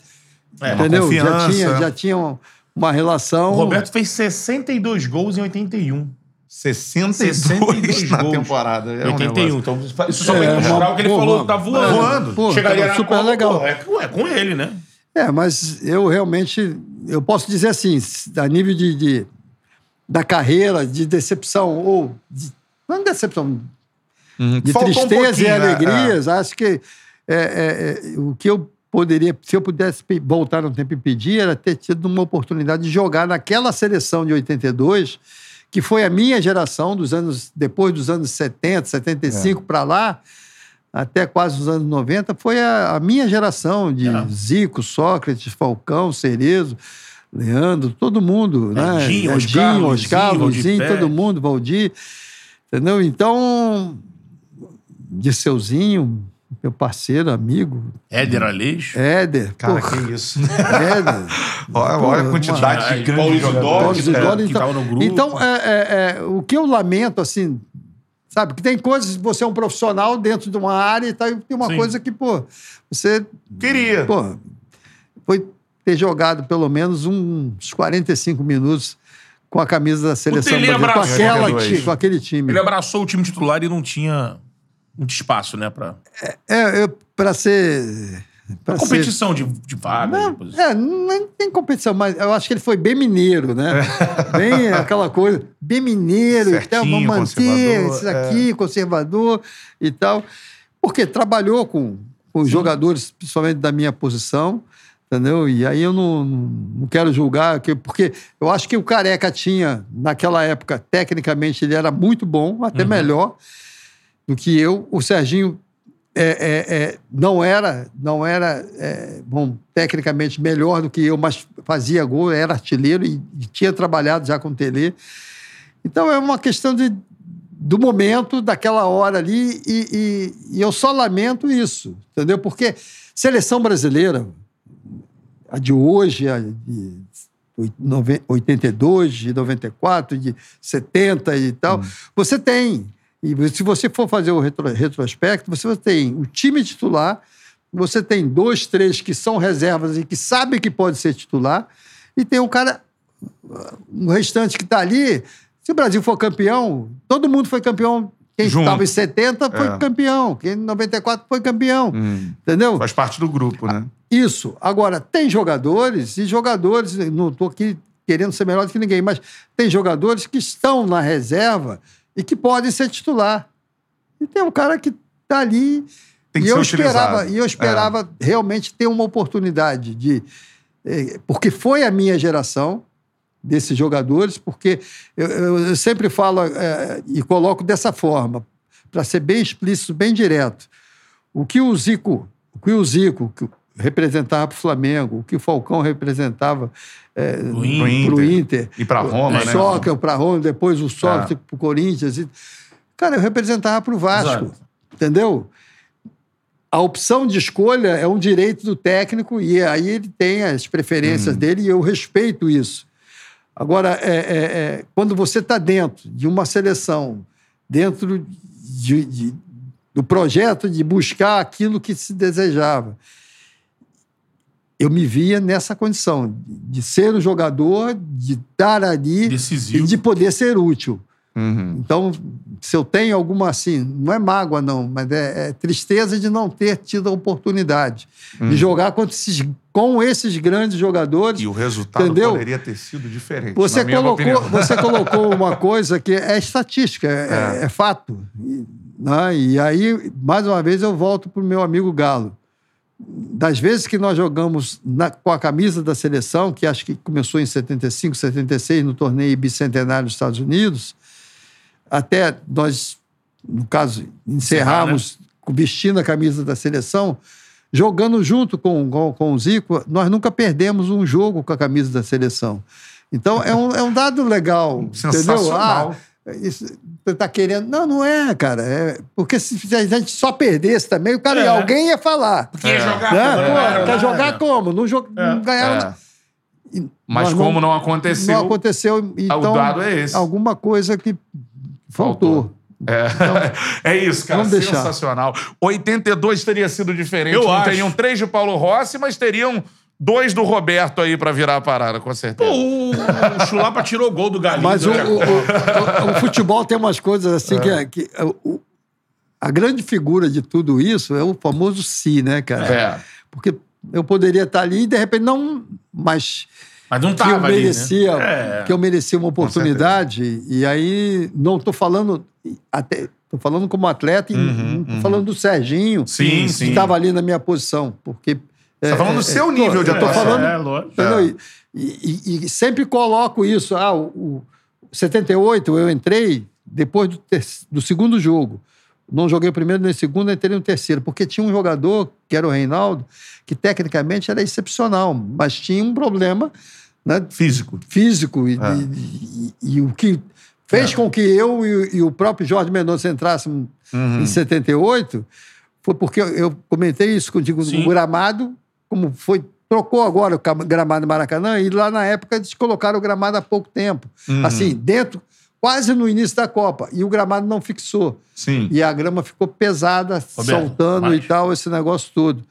É, entendeu? Já tinha, já tinha uma relação. O Roberto fez 62 gols em 81. 62, 62 na gols. temporada. É um 81. negócio. então, isso só É, pra uma- o que ele pô, falou, uma- tá voando. voando. Pô, Chegaria na super Copa, legal. pô, é, com- é com ele, né? É, mas eu realmente, eu posso dizer assim, a nível de, de- da carreira, de decepção ou de, não de decepção, de Faltou um tristeza e pouquinho, né? alegrias, acho que é, é, é, o que eu poderia, se eu pudesse voltar no tempo e pedir, era ter tido uma oportunidade de jogar naquela seleção de 82, que foi a minha geração dos anos depois dos anos 70, 75 para lá, até quase os anos 90, foi a, a minha geração de É. Zico, Sócrates, Falcão, Cerezo, Leandro, todo mundo, né? Edinho, Oscar, Edinho, Oscar, Valdir todo mundo, Valdir, entendeu? Então, Dirceuzinho, meu parceiro, amigo, Éder Aleixo. Éder, Cara, porra, que isso. Éder. <laughs> Olha, Pô, olha a quantidade de grandes Paulo jogadores. Que- Isidoro, que então, tava no grupo. então é, é, é, o que eu lamento, assim, sabe, que tem coisas, você é um profissional dentro de uma área e tal, e tem uma Sim. coisa que, pô, você, Queria. pô, foi ter jogado pelo menos uns 45 minutos com a camisa da seleção brasileira, com, aquela, com aquele time. Ele abraçou o time titular e não tinha muito espaço, né? Pra, É, para ser... Pra pra ser competição de, de vaga. Não, de posição. é, não tem competição, mas eu acho que ele foi bem mineiro, né? <laughs> Bem aquela coisa, bem mineiro e tal, Certinho, vamos manter isso aqui, conservador e tal. Porque trabalhou com, com jogadores, principalmente da minha posição, entendeu? E aí eu não, não, quero julgar, que- porque eu acho que o Careca tinha, naquela época, tecnicamente, ele era muito bom, até melhor do que eu. O Serginho é, é, é, não era, não era é, bom, tecnicamente melhor do que eu, mas fazia gol, era artilheiro e, e tinha trabalhado já com o Tele. Então é uma questão de, do momento, daquela hora ali, e, e- e eu só lamento isso, entendeu? Porque seleção brasileira, a de hoje, a de oi- nove- 82, de 94, de 70 e tal, você tem. E se você for fazer o retro- retrospecto, você tem o time titular, você tem dois, três que são reservas e que sabem que pode ser titular, e tem um cara, o restante que está ali. Se o Brasil for campeão, todo mundo foi campeão. Quem estava em 70 foi É. campeão, quem em 94 foi campeão. Entendeu? Faz parte do grupo, né? Isso. Agora, tem jogadores, e jogadores, não estou aqui querendo ser melhor do que ninguém, mas tem jogadores que estão na reserva e que podem ser titular. E tem um cara que está ali. Tem que e eu utilizado. esperava, e eu esperava realmente ter uma oportunidade de. eh, Porque foi a minha geração desses jogadores, porque eu, eu- eu sempre falo eh, e coloco dessa forma, para ser bem explícito, bem direto. O que o Zico, o que o Zico representava para o Flamengo, o que o Falcão representava Inter. para o Inter, E pra Roma, o né? Soccer para Roma, depois o Soccer para o Corinthians. e- Cara, eu representava para o Vasco, Exato. entendeu? A opção de escolha é um direito do técnico e aí ele tem as preferências dele e eu respeito isso. Agora, é, é, é, quando você está dentro de uma seleção, dentro de- de- do projeto de buscar aquilo que se desejava, eu me via nessa condição de ser um jogador, de estar ali Decisivo. e de poder ser útil. Uhum. Então, se eu tenho alguma assim, não é mágoa, não, mas é, é tristeza de não ter tido a oportunidade de jogar contra esses, com esses grandes jogadores. E o resultado Entendeu? poderia ter sido diferente. Você na minha colocou, <laughs> você colocou uma coisa que é estatística, é, é fato. E, né? E aí, mais uma vez, eu volto para o meu amigo Galo. Das vezes que nós jogamos na- com a camisa da seleção, que acho que começou em 75, 76, no torneio bicentenário dos Estados Unidos, até nós, no caso, encerrarmos vestindo a camisa da seleção, jogando junto com, com, com o Zico, nós nunca perdemos um jogo com a camisa da seleção. Então, é um, é um dado legal. <laughs> Sensacional. Entendeu? Ah, isso, você tá querendo. Não, não é, cara. É, porque se a gente só perdesse também, o cara, É. alguém ia falar. Porque ia jogar. Né? pô, era, quer era. jogar como? Não, jo- não ganharam. É. E Mas como não aconteceu, não aconteceu. Então, dado é esse. Alguma coisa que faltou. É, <laughs> é isso, cara. Vamos deixar. Sensacional. 82 teria sido diferente. Eu não acho. teriam três de Paulo Rossi, mas teriam dois do Roberto aí pra virar a parada, com certeza. Pô, o, o Chulapa tirou o gol do Galinho. Mas o, né? o- o- futebol tem umas coisas assim que, é- que é o- a grande figura de tudo isso é o famoso si, né, cara? É. Porque eu poderia estar ali e de repente não, mas Mas não que eu tava ali, né? merecia, É. que eu merecia uma oportunidade e aí não estou falando até tô falando como atleta e não tô falando do Serginho Uhum, Sim, que sim. estava ali na minha posição porque Você tá falando do seu tô- nível de atuação. falando É, lógico. Entendeu? E, e- e sempre coloco isso. Ah, o, o 78 eu entrei depois do, ter- do segundo jogo. Não joguei o primeiro nem o segundo, entrei no terceiro, porque tinha um jogador, que era o Reinaldo, que tecnicamente era excepcional, mas tinha um problema né, Físico. físico. E, e- e- e o que fez com que eu e, e o próprio Jorge Mendonça entrássemos em 78 foi porque eu, eu comentei isso contigo Sim. no gramado, como foi. Trocou agora o gramado do Maracanã, e lá na época eles colocaram o gramado há pouco tempo. Assim, dentro, quase no início da Copa. E o gramado não fixou. Sim. E a grama ficou pesada, Roberto, soltando e tal, esse negócio todo.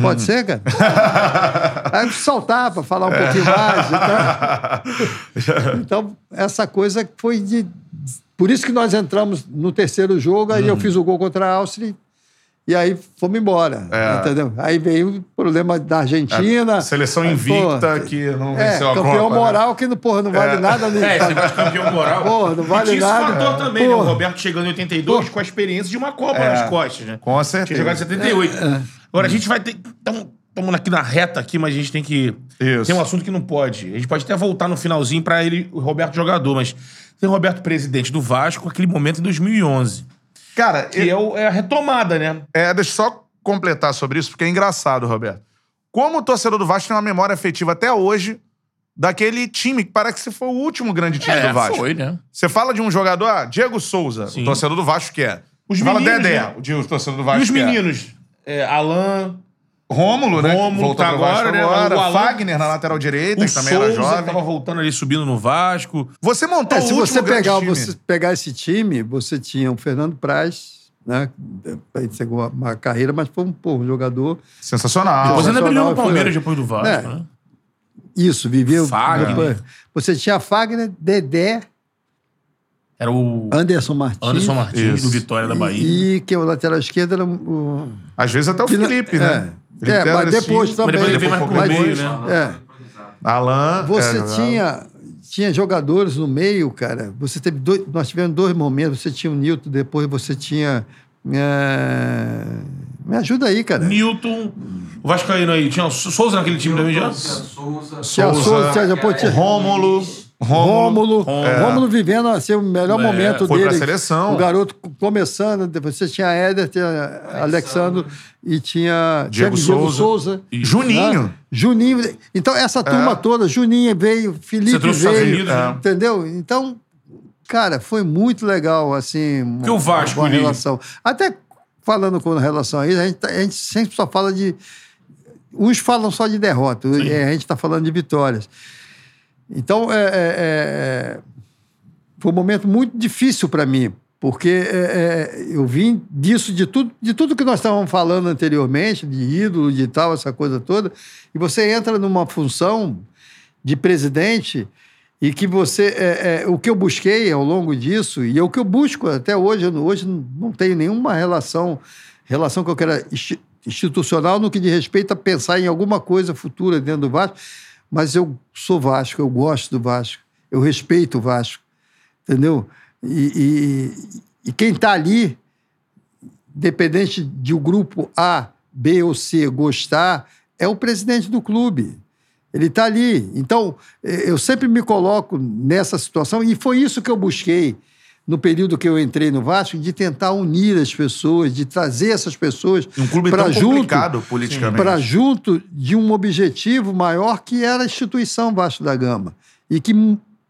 Pode ser, cara? <laughs> Aí eu saltar para falar um pouquinho mais. Então, <laughs> então, essa coisa foi de. Por isso que nós entramos no terceiro jogo, aí eu fiz o gol contra a Áustria e aí fomos embora. É. Entendeu? Aí veio o problema da Argentina. Seleção Aí, invicta pô, que não É, venceu a campeão Copa. né? moral que, porra, não vale nada. Nem, É, esse negócio de campeão moral. Porra, não vale e tinha nada. esse fator também, né? O Porra. Roberto chegando em 82 com a experiência de uma Copa É. nas costas, né? Com certeza. Tinha jogado em 78. É, Agora, a gente vai ter... Estamos aqui na reta aqui, mas a gente tem que... Isso. Tem um assunto que não pode. A gente pode até voltar no finalzinho pra ele, o Roberto jogador, mas tem o Roberto presidente do Vasco, aquele momento em 2011. Cara, Que é, o- é a retomada, né? É, deixa eu só completar sobre isso, porque é engraçado, Roberto. Como o torcedor do Vasco tem uma memória afetiva até hoje daquele time que parece que foi o último grande time É, do Vasco. foi, né? Você fala de um jogador, ah, Diego Souza, Sim. o torcedor do Vasco que é. Os Você fala meninos, Dedé, né? o torcedor do E Vasco os que é. meninos? É, Alan, Rômulo, né? Rômulo tá agora, né? agora. O Alan- Fagner na lateral direita, o que também Souza, era jovem. tava voltando ali, subindo no Vasco. Você montou É, o se último você pegar, time. você pegar esse time, você tinha o Fernando Praz, né? Ele chegou uma carreira, mas foi um, pô, um jogador. Sensacional. Você ainda brilhou no foi- Palmeiras depois do Vasco, É. né? Isso, viveu. Fagner. depois- Você tinha Fagner, Dedé, Era o Anderson Martins. Anderson Martins, Isso. do Vitória da Bahia. E que o lateral esquerdo era o. Às vezes até o Felipe, é. né? É, mas depois também. Mas depois ele veio mais pro Mas- meio, né? É. Alan. Você é, tinha, tinha jogadores no meio, cara. Você teve dois, nós tivemos dois momentos. Você tinha o Nilton, depois você tinha. é, Me ajuda aí, cara. Newton, o Vascaíno aí. Tinha o Souza naquele time também já? Souza. Tinha Souza, Souza, tinha, depois tinha Rômulo. Rômulo. Rômulo, Rômulo vivendo assim, o melhor É, momento foi dele. pra seleção. O garoto começando, depois você tinha Éder, tinha Alexandre e tinha Diego tinha Souza. E Juninho. né? Juninho. Então, essa turma toda, Juninho veio, Felipe veio. Unidos, né? Entendeu? Então, cara, foi muito legal, assim. Porque o Vasco, uma relação. Até falando com relação a isso, a gente, tá- a gente sempre só fala de. Uns falam só de derrota, é, a gente está falando de vitórias. Então, é, é, é, foi um momento muito difícil para mim, porque é, é, eu vim disso, de tudo, de tudo que nós estávamos falando anteriormente, de ídolo, de tal, essa coisa toda, e você entra numa função de presidente e que você é, é, o que eu busquei ao longo disso e é o que eu busco até hoje hoje não- tenho nenhuma relação relação que eu quero insti- institucional no que diz respeito a pensar em alguma coisa futura dentro do Vasco mas eu sou Vasco eu gosto do Vasco eu respeito o Vasco entendeu? E, e, e quem está ali dependente de o grupo A B ou C gostar é o presidente do clube. Ele está ali. Então, eh, eu sempre me coloco nessa situação, e foi isso que eu busquei no período que eu entrei no Vasco, de tentar unir as pessoas, de trazer essas pessoas Um clube para junto, para junto de um objetivo maior que era a instituição Vasco da Gama. E que,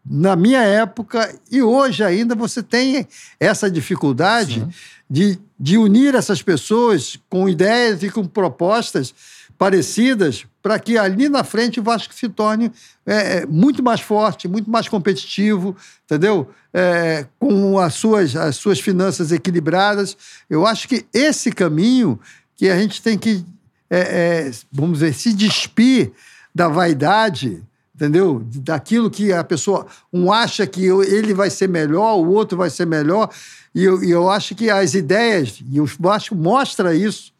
na minha época, e hoje ainda, você tem essa dificuldade de, de unir essas pessoas com ideias e com propostas parecidas para que ali na frente o Vasco se torne é, é, muito mais forte, muito mais competitivo, entendeu? É, com as suas, as suas finanças equilibradas. Eu acho que esse caminho que a gente tem que, é, é, vamos dizer, se despir da vaidade, entendeu? Daquilo que a pessoa, um acha que ele vai ser melhor, o outro vai ser melhor, e eu, e eu acho que as ideias, e o Vasco mostra isso,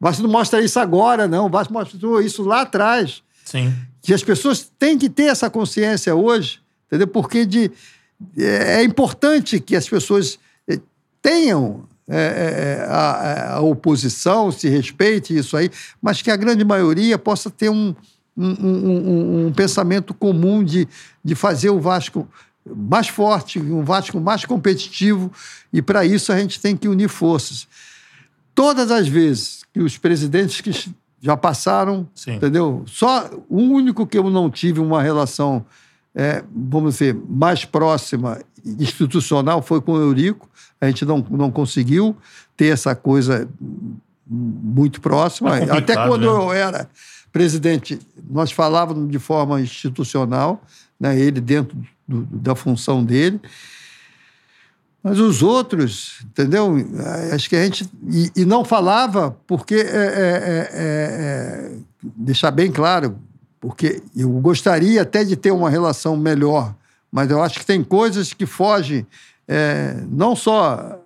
Vasco não mostra isso agora, não, o Vasco mostrou isso lá atrás, Sim. que as pessoas têm que ter essa consciência hoje, entendeu? Porque de, é, é importante que as pessoas eh, tenham é, é, a, a oposição, se respeite isso aí, mas que a grande maioria possa ter um, um, um- um- um pensamento comum de, de fazer o Vasco mais forte, um Vasco mais competitivo, e para isso a gente tem que unir forças. Todas as vezes que os presidentes que já passaram, Sim. entendeu? Só o único que eu não tive uma relação, é, vamos dizer, mais próxima, institucional, foi com o Eurico. A gente não, não conseguiu ter essa coisa muito próxima. É Até quando né? eu era presidente, nós falávamos de forma institucional, né, ele dentro do- da função dele. Mas os outros, entendeu? Acho que a gente. E, e não falava, porque. é, é, é, é, deixar bem claro, porque eu gostaria até de ter uma relação melhor, mas eu acho que tem coisas que fogem, é, não só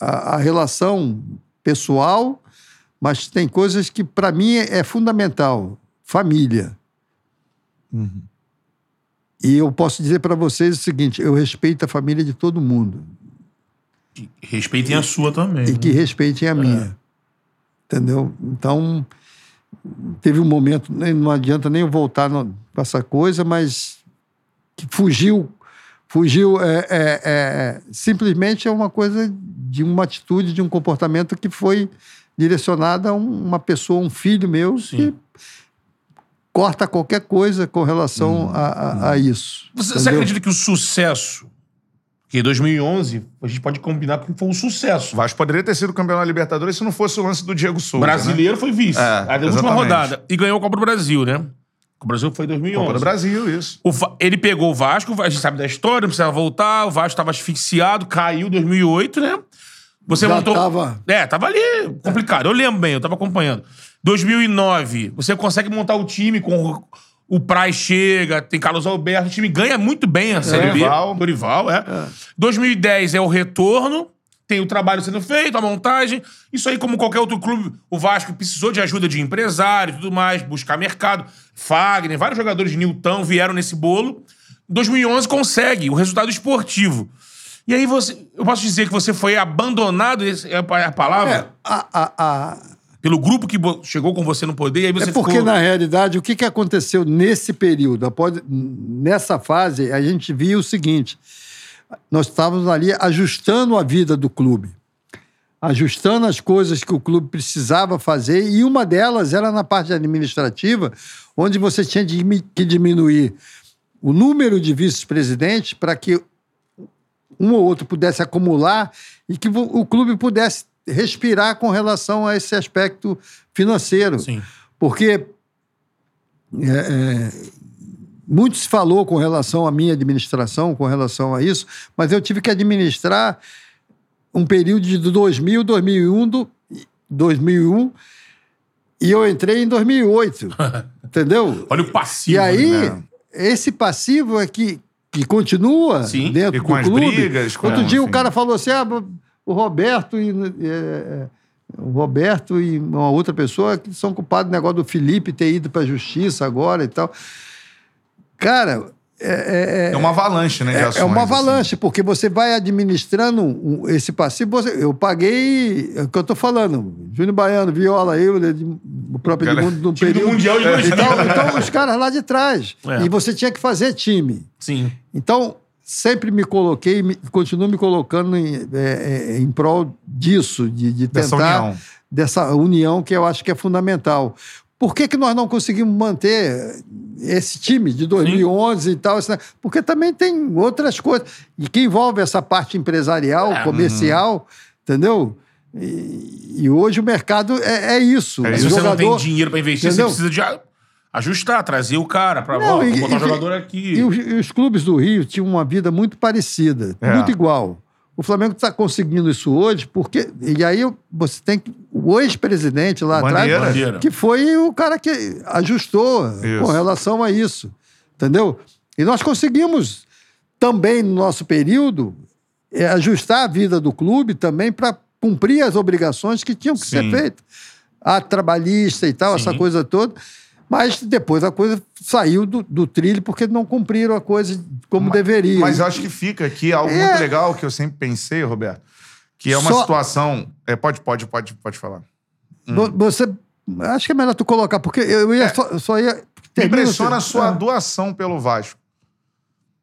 a, a relação pessoal, mas tem coisas que, para mim, é fundamental: família. E eu posso dizer para vocês o seguinte: eu respeito a família de todo mundo E Respeitem a sua também. e né? que respeitem a minha. Entendeu? Então, teve um momento, não adianta nem voltar com essa coisa, mas que fugiu. Fugiu, é, é, é, simplesmente é uma coisa de uma atitude, de um comportamento que foi direcionado a um- uma pessoa, um filho meu, que corta qualquer coisa com relação a, a- a isso. Você, você acredita que o sucesso. Que em 2011, a gente pode combinar que foi um sucesso. O Vasco poderia ter sido campeão da Libertadores se não fosse o lance do Diego Souza. né? brasileiro foi vice. É, da última rodada. E ganhou a Copa do Brasil, né? O Brasil foi em 2011. Copa do Brasil, isso. Ele pegou o Vasco, a gente sabe da história, não precisava voltar. O Vasco estava asfixiado, caiu em 2008, né? Você Já montou. tava- É, tava ali complicado. Eu lembro bem, eu tava acompanhando. 2009, você consegue montar o time com o- Praz chega, tem Carlos Alberto, o time ganha muito bem a Série Dorival. B. Dorival, é. 2010 é o retorno, tem o trabalho sendo feito, a montagem. Isso aí, como qualquer outro clube, o Vasco precisou de ajuda de empresário e tudo mais, buscar mercado. Fagner, vários jogadores de Nilton vieram nesse bolo. 2011 consegue o resultado esportivo. E aí você, eu posso dizer que você foi abandonado, essa é a a palavra, É, a- a- a- pelo grupo que chegou com você no poder, e aí você É porque, ficou... na realidade, o que, que aconteceu nesse período? Após, nessa fase, a gente viu o seguinte: nós estávamos ali ajustando a vida do clube, ajustando as coisas que o clube precisava fazer, e uma delas era na parte administrativa, onde você tinha que diminuir o número de vice-presidentes para que um ou outro pudesse acumular e que o clube pudesse respirar com relação a esse aspecto financeiro. Sim. Porque é, é, muito se falou com relação à minha administração, com relação a isso, mas eu tive que administrar um período de 2000, 2001, do- 2001 e eu entrei em 2008, <laughs> entendeu? Olha o passivo. E aí, né? esse passivo é que, que continua Sim. dentro com do as clube. brigas, com- Outro dia enfim. o cara falou assim: ah, o Roberto e. é, é, o Roberto e uma outra pessoa que são culpados do negócio do Felipe ter ido para a justiça agora e tal. Cara, é, é- É uma avalanche, né? De é, ações, é uma assim. avalanche, porque você vai administrando esse passivo. você- eu paguei, é o que eu estou falando, Júnior Baiano, Viola, eu, o próprio Cara, Edmundo, no time do período. Mundial de 2000. então, então, os caras lá de trás. É. E você tinha que fazer time. Sim. Então, sempre me coloquei, me, continuo me colocando em, é, é, em prol disso, de, de Dessa tentar. união. Dessa união que eu acho que é fundamental. Por que, que nós não conseguimos manter esse time de 2011 e tal? Porque também tem outras coisas. E que envolve essa parte empresarial, É, comercial, entendeu? E, e hoje o mercado é, é isso. É Se você não tem dinheiro pra investir, Entendeu? você precisa de ajustar, trazer o cara pra Não, ó, e- botar o jogador aqui. E os, e os clubes do Rio tinham uma vida muito parecida, É. muito igual. O Flamengo está conseguindo isso hoje porque. E aí você tem que. O ex-presidente lá atrás, que foi o cara que ajustou Isso. com relação a isso. Entendeu? E nós conseguimos também, no nosso período, é, ajustar a vida do clube também para cumprir as obrigações que tinham que ser Sim. feitas. A trabalhista e tal, Sim. essa coisa toda. Mas depois a coisa saiu do, do trilho porque não cumpriram a coisa como deveria. Mas eu acho que fica aqui algo É. muito legal que eu sempre pensei, Roberto, que é uma Só- situação. É, pode, pode, pode, pode falar. Vo- Você. Acho que é melhor tu colocar, porque eu ia só, só ia. Impressiona a você- sua Ah. doação pelo Vasco.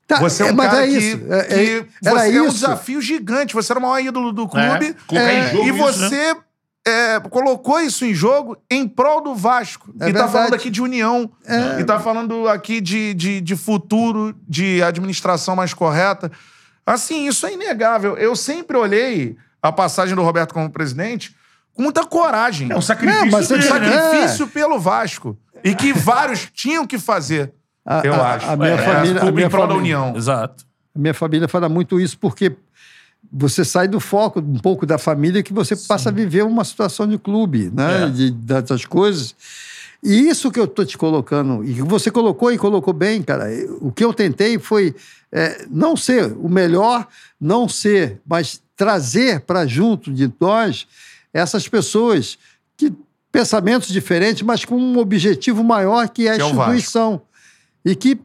Tá, Você é um mas cara é que, isso. É, que é- era você é um isso. desafio gigante. Você era o maior ídolo do clube. É, É, e isso, você é, colocou isso em jogo em prol do Vasco. É e tá verdade. falando aqui de união. É. E tá falando aqui de, de, de futuro, de administração mais correta. Assim, isso é inegável. Eu sempre olhei a passagem do Roberto como presidente com muita coragem. É um sacrifício Não, mas Um né? sacrifício pelo Vasco. E que vários tinham que fazer. A- eu a- acho. a minha É, família- a tudo minha em prol da família- união. Exato. A minha família fala muito isso porque você sai do foco um pouco da família que você passa a viver uma situação de clube, né? É. De, dessas coisas. E isso que eu tô te colocando, e que você colocou e colocou bem, cara. O que eu tentei foi é, não ser o melhor, não ser, mas trazer para junto de nós essas pessoas que pensamentos diferentes, mas com um objetivo maior que é a Que é instituição. E que,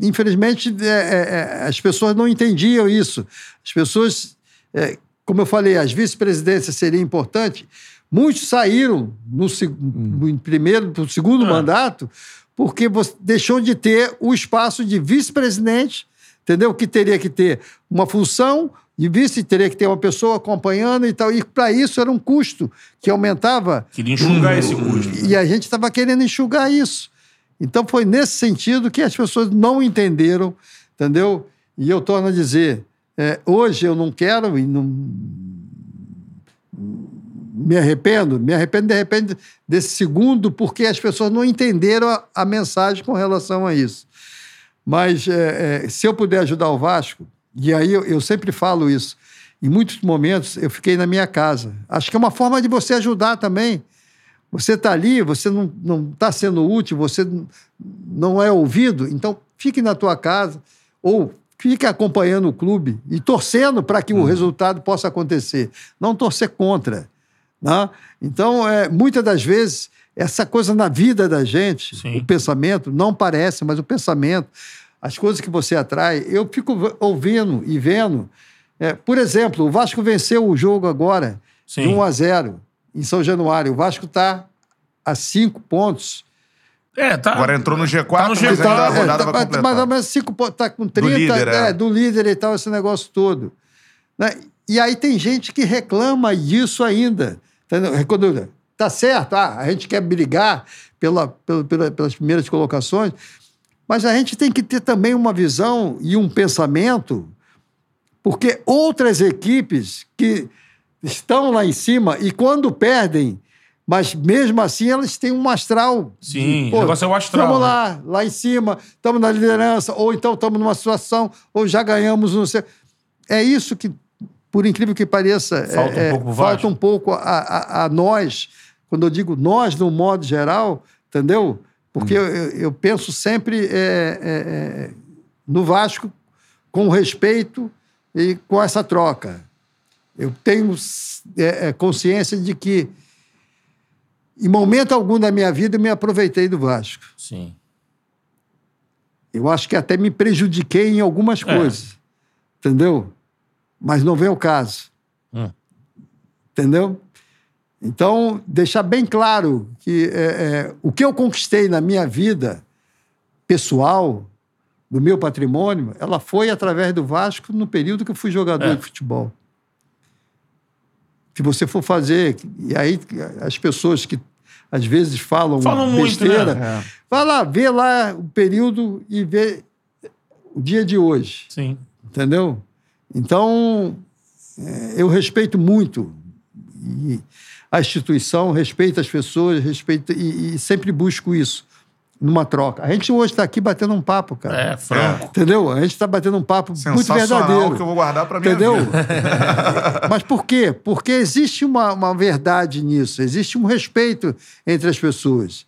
infelizmente, é, é, é, as pessoas não entendiam isso. As pessoas, é, como eu falei, as vice-presidências seriam importantes. Muitos saíram no, seg- no primeiro, no segundo Ah. mandato, porque deixou de ter o espaço de vice-presidente, entendeu? Que teria que ter uma função de vice, teria que ter uma pessoa acompanhando e tal. E para isso era um custo que aumentava Queria enxugar esse custo. e a gente estava querendo enxugar isso. Então foi nesse sentido que as pessoas não entenderam, entendeu? E eu torno a dizer, é, hoje eu não quero e não me arrependo, me arrependo de repente desse segundo, porque as pessoas não entenderam a, a mensagem com relação a isso. Mas é, é, se eu puder ajudar o Vasco, e aí eu, eu, sempre falo isso, em muitos momentos eu fiquei na minha casa. Acho que é uma forma de você ajudar também. Você está ali, você não está sendo útil, você não é ouvido, então fique na tua casa ou fique acompanhando o clube e torcendo para que o uhum. resultado possa acontecer. Não torcer contra. Né? Então, é, muitas das vezes, essa coisa na vida da gente, Sim. o pensamento, não parece, mas o pensamento, as coisas que você atrai, eu fico ouvindo e vendo. É, por exemplo, o Vasco venceu o jogo agora Sim. de 1 a 0 em São Januário. O Vasco está a cinco pontos. É, tá. Agora entrou no G4, tá no G4 mas ainda a rodada é, tá, vai completar. Mais ou menos tá com 30, do líder, é. é. do líder e tal, esse negócio todo. Né? E aí tem gente que reclama disso ainda. Entendeu? Quando, tá certo, ah, a gente quer brigar pela, pela, pela, pelas primeiras colocações, mas a gente tem que ter também uma visão e um pensamento, porque outras equipes que estão lá em cima e quando perdem, mas mesmo assim elas têm um astral. Sim, de, pô, o negócio é o astral. Estamos lá, né? lá em cima, estamos na liderança, ou então estamos numa situação, ou já ganhamos, não sei. É isso que por incrível que pareça, falta é, um pouco, falta um pouco a, a, a, nós, quando eu digo nós, no modo geral, entendeu? Porque hum. eu, eu, penso sempre é, é, é, no Vasco com respeito e com essa troca. Eu tenho é, é, consciência de que, em momento algum da minha vida, eu me aproveitei do Vasco. Sim. Eu acho que até me prejudiquei em algumas coisas. Entendeu? mas não vem o caso. Hum. Entendeu? Então, deixar bem claro que é, é, o que eu conquistei na minha vida pessoal, do meu patrimônio, ela foi através do Vasco no período que eu fui jogador é. de futebol. Se você for fazer, e aí as pessoas que às vezes falam, falam besteira, muito, né? vai lá, vê lá o período e vê o dia de hoje. Sim. Entendeu? Então, é, eu respeito muito a instituição, respeito as pessoas, respeito e, e sempre busco isso numa troca. A gente hoje está aqui batendo um papo, cara. É, franco. Entendeu? A gente está batendo um papo muito verdadeiro. que eu vou guardar para mim. Entendeu? <laughs> Mas por quê? Porque existe uma, uma verdade nisso, existe um respeito entre as pessoas.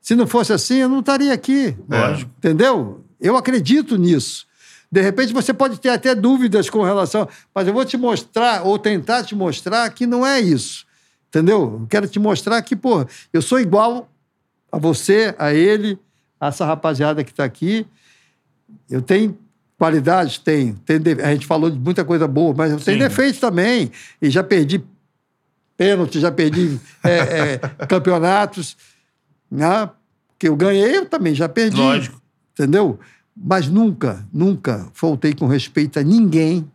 Se não fosse assim, eu não estaria aqui. Lógico. Entendeu? Eu acredito nisso. De repente você pode ter até dúvidas com relação, mas eu vou te mostrar ou tentar te mostrar que não é isso. Entendeu? Eu quero te mostrar que, pô, eu sou igual a você, a ele, a essa rapaziada que está aqui. Eu tenho qualidades? Tenho. tenho a gente falou de muita coisa boa, mas eu tenho Sim. defeitos também. E já perdi pênalti, já perdi <laughs> é, é, campeonatos. Né? Que eu ganhei, eu também já perdi. Lógico. Entendeu? mas nunca, nunca faltei com respeito a ninguém,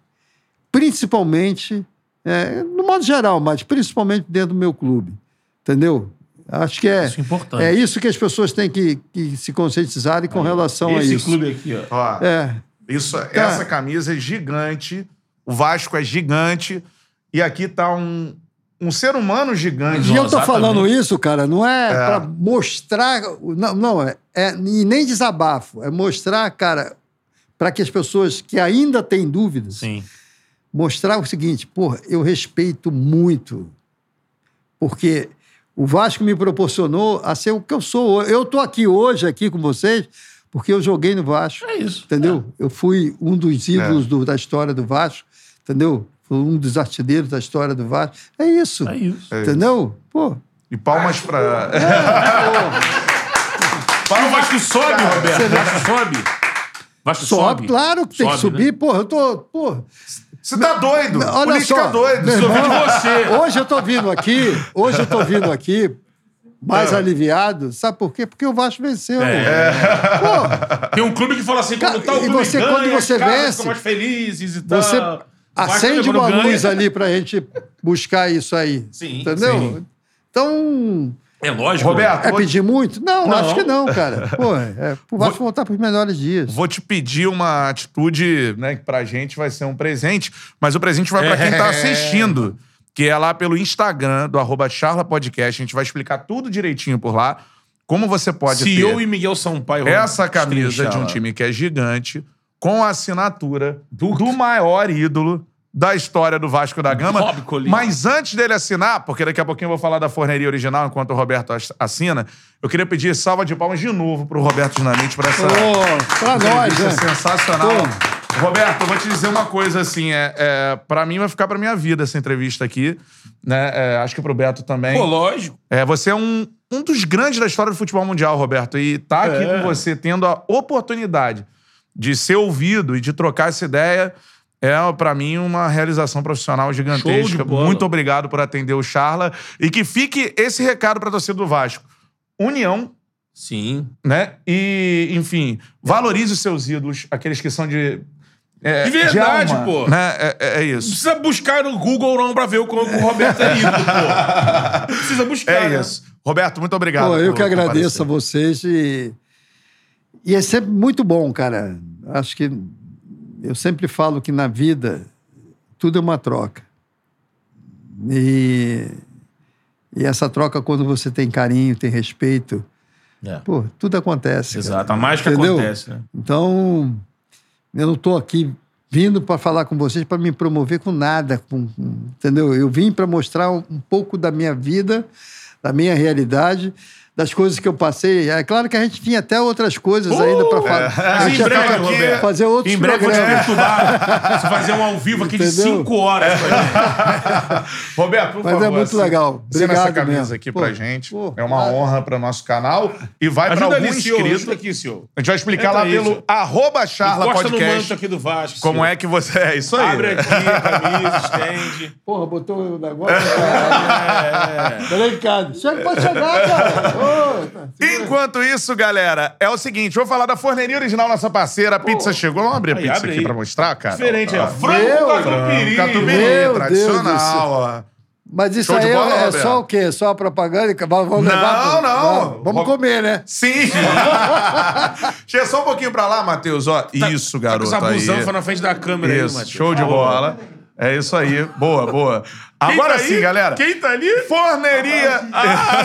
principalmente, é, no modo geral, mas principalmente dentro do meu clube. Entendeu? Acho que é isso, é importante. é isso que as pessoas têm que, que se conscientizarem com relação Esse a isso. Esse clube aqui, ó. ó é. Isso, tá. Essa camisa é gigante, o Vasco é gigante, e aqui tá um, um ser humano gigante. E eu tô falando isso, cara, não é, é. para mostrar. Não, não é, é, e nem desabafo. É mostrar, cara, para que as pessoas que ainda têm dúvidas. Sim. Mostrar o seguinte, porra, eu respeito muito. Porque o Vasco me proporcionou a ser o que eu sou. Eu tô aqui hoje, aqui com vocês, porque eu joguei no Vasco. É isso. Entendeu? É. Eu fui um dos ídolos é. do, da história do Vasco, entendeu? foi um dos artilheiros da história do Vasco. É isso. É isso. Entendeu? Pô. E palmas para. É, <laughs> Para o Vasco sobe, Roberto. O Vasco sobe. Vasco sobe. sobe. Claro que tem sobe, que subir. Né? Porra, eu tô. Porra. Você tá doido? Olha Política só, doido. Irmão, de você. Hoje eu tô vindo aqui, hoje eu tô vindo aqui mais é. aliviado. Sabe por quê? Porque o Vasco venceu. É. Pô, Tem um clube que fala assim, quando tá e você, ganha, quando você vence, ficam mais felizes e tal. Você acende uma ganha. luz ali pra gente buscar isso aí. Sim. Entendeu? Sim. Então. É lógico. Roberto, É vou, pedir muito? Não, Não. acho que não, cara. <laughs> Pô, é pro Vasco voltar pros melhores dias. vou te pedir uma atitude, né, que pra gente vai ser um presente, mas o presente vai pra quem tá É. assistindo, que é lá pelo Instagram do arroba Charla Podcast. A gente vai explicar tudo direitinho por lá. Como você pode CEO ter e Miguel Sampaio. essa camisa de um time que é gigante, com a assinatura do, maior ídolo da história do Vasco da Gama. Colina. Mas antes dele assinar, porque daqui a pouquinho eu vou falar da forneria original enquanto o Roberto ass- assina, eu queria pedir salva de palmas de novo pro Roberto Dinamite por essa Pô, pra nós, entrevista né? sensacional. Pô. Roberto, eu vou te dizer uma coisa assim, é, é, para mim vai ficar pra minha vida essa entrevista aqui, né? É, acho que pro Beto também. Pô, lógico. É, você é um, um dos grandes da história do futebol mundial, Roberto. E tá aqui É. com você, tendo a oportunidade de ser ouvido e de trocar essa ideia, é, pra mim, uma realização profissional gigantesca. de. Muito obrigado por atender o Charla. E que fique esse recado pra torcida do Vasco. União, Sim. né? E, enfim, valorize os seus ídolos, aqueles que são de. é, De verdade, alma, pô. Né? É, é- é Não isso. precisa buscar no Google não pra ver o como o Roberto é ídolo, pô. Não precisa buscar. É né? isso. Roberto, muito obrigado. Pô, eu que agradeço comparecer. a vocês e, e é sempre muito bom, cara. Acho que eu sempre falo que na vida tudo é uma troca. E, e essa troca, quando você tem carinho, tem respeito, É. pô, tudo acontece. cara. Exato. A mágica Entendeu? acontece, né? Então, eu não estou aqui vindo para falar com vocês para me promover com nada, com- entendeu? Eu vim para mostrar um, um pouco da minha vida, da minha realidade, das coisas que eu passei. É claro que a gente tinha até outras coisas ainda para falar. Uh, Mas A em breve, Roberto. fazer outros Em breve eu vou te programas. perturbar. <laughs> Fazer um ao vivo aqui de Entendeu? 5 horas. pra gente. <laughs> Roberto, por Mas favor. é muito assina- legal. Obrigado essa camisa mesmo. aqui Pô, pra gente. pô, é uma claro. honra para nosso canal. E vai para algum ali, senhor. inscrito. Ajuda aqui, senhor. A gente vai explicar Entra lá aí, pelo senhor. arroba charla Encosta no manto podcast. aqui do Vasco. Como senhor. é que você... É isso aí. Abre aqui a <laughs> camisa, estende. Porra, botou o negócio. cara. Peraí, cara. Chega, pode chegar, cara. Tá. Enquanto isso, galera, é o seguinte, vou falar da forneria original, nossa parceira. A pizza chegou. Vamos abrir a pizza abre aqui aí. pra mostrar, cara? Diferente, é Ó, frango catupiry. Catupiry, Meu Deus tradicional, ó. Mas isso Show de aí bola, é, é Roberto? só o quê? Só a propaganda? Vamos vamos Não, levar pro- não. Vamos comer, né? Sim! <laughs> Chega só um pouquinho pra lá, Matheus, ó. isso, Tá com garoto, essa aí. busanfa na frente da câmera aí, Isso, Matheus. show de bola. É isso aí. Boa, boa. Agora tá sim, aí? galera. Quem tá ali? Forneria.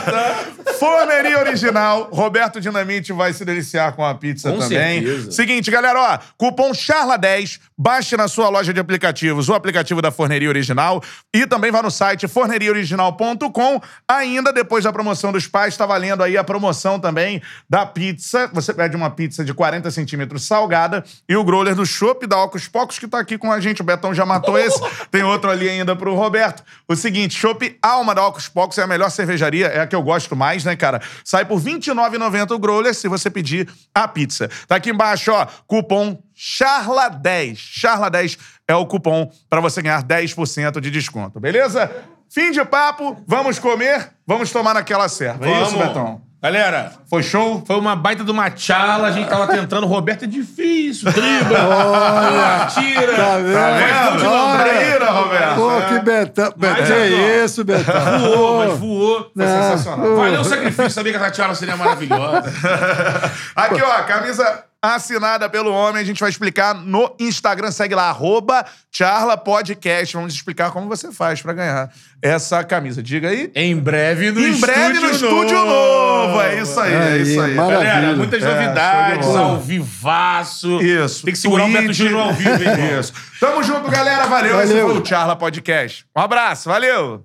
<laughs> Forneria original. Roberto Dinamite vai se deliciar com a pizza Com também. certeza. Seguinte, galera, ó. Cupom CHARLA10. Baixe na sua loja de aplicativos o aplicativo da Forneria Original. E também vá no site forneriaoriginal.com. Ainda depois da promoção dos pais, tá valendo aí a promoção também da pizza. Você pede uma pizza de 40 centímetros salgada e o growler do Chopp da Ocos Pocos, que tá aqui com a gente. O Betão já matou esse. <laughs> Tem outro ali ainda pro Roberto. O seguinte, Chopp Alma da Ocos Pocos é a melhor cervejaria, é a que eu gosto mais, né, cara? Sai por R$ 29,90 o growler se você pedir a pizza. Tá aqui embaixo, ó, cupom CHARLA10. CHARLA10 é o cupom pra você ganhar 10% de desconto, beleza? Fim de papo, vamos comer, vamos tomar naquela serva. É isso, Vamos. Betão? Galera, Foi show? foi uma baita de uma tchala. A gente tava tentando. Roberto é difícil. Dribla. Olha, tira. Tá vendo? Olha. Lambeira, Roberto. Pô, que Betão. Mas, Que ó, isso, Betão? Voou, mas voou. Foi Ah, sensacional. Valeu o sacrifício. Sabia que essa tchala seria maravilhosa. <laughs> Aqui, ó, camisa assinada pelo homem. A gente vai explicar no Instagram. Segue lá, arroba Charla Podcast. Vamos explicar como você faz pra ganhar essa camisa. Diga aí. Em breve no em breve no estúdio novo. É isso aí, é isso aí. maravilha. Galera, muitas É, novidades, ao vivaço. Isso. Tem que segurar o Beto. Júnior ao vivo, hein? Isso. Tamo junto, galera. Valeu. Esse Valeu. foi o Charla Podcast. Um abraço. Valeu.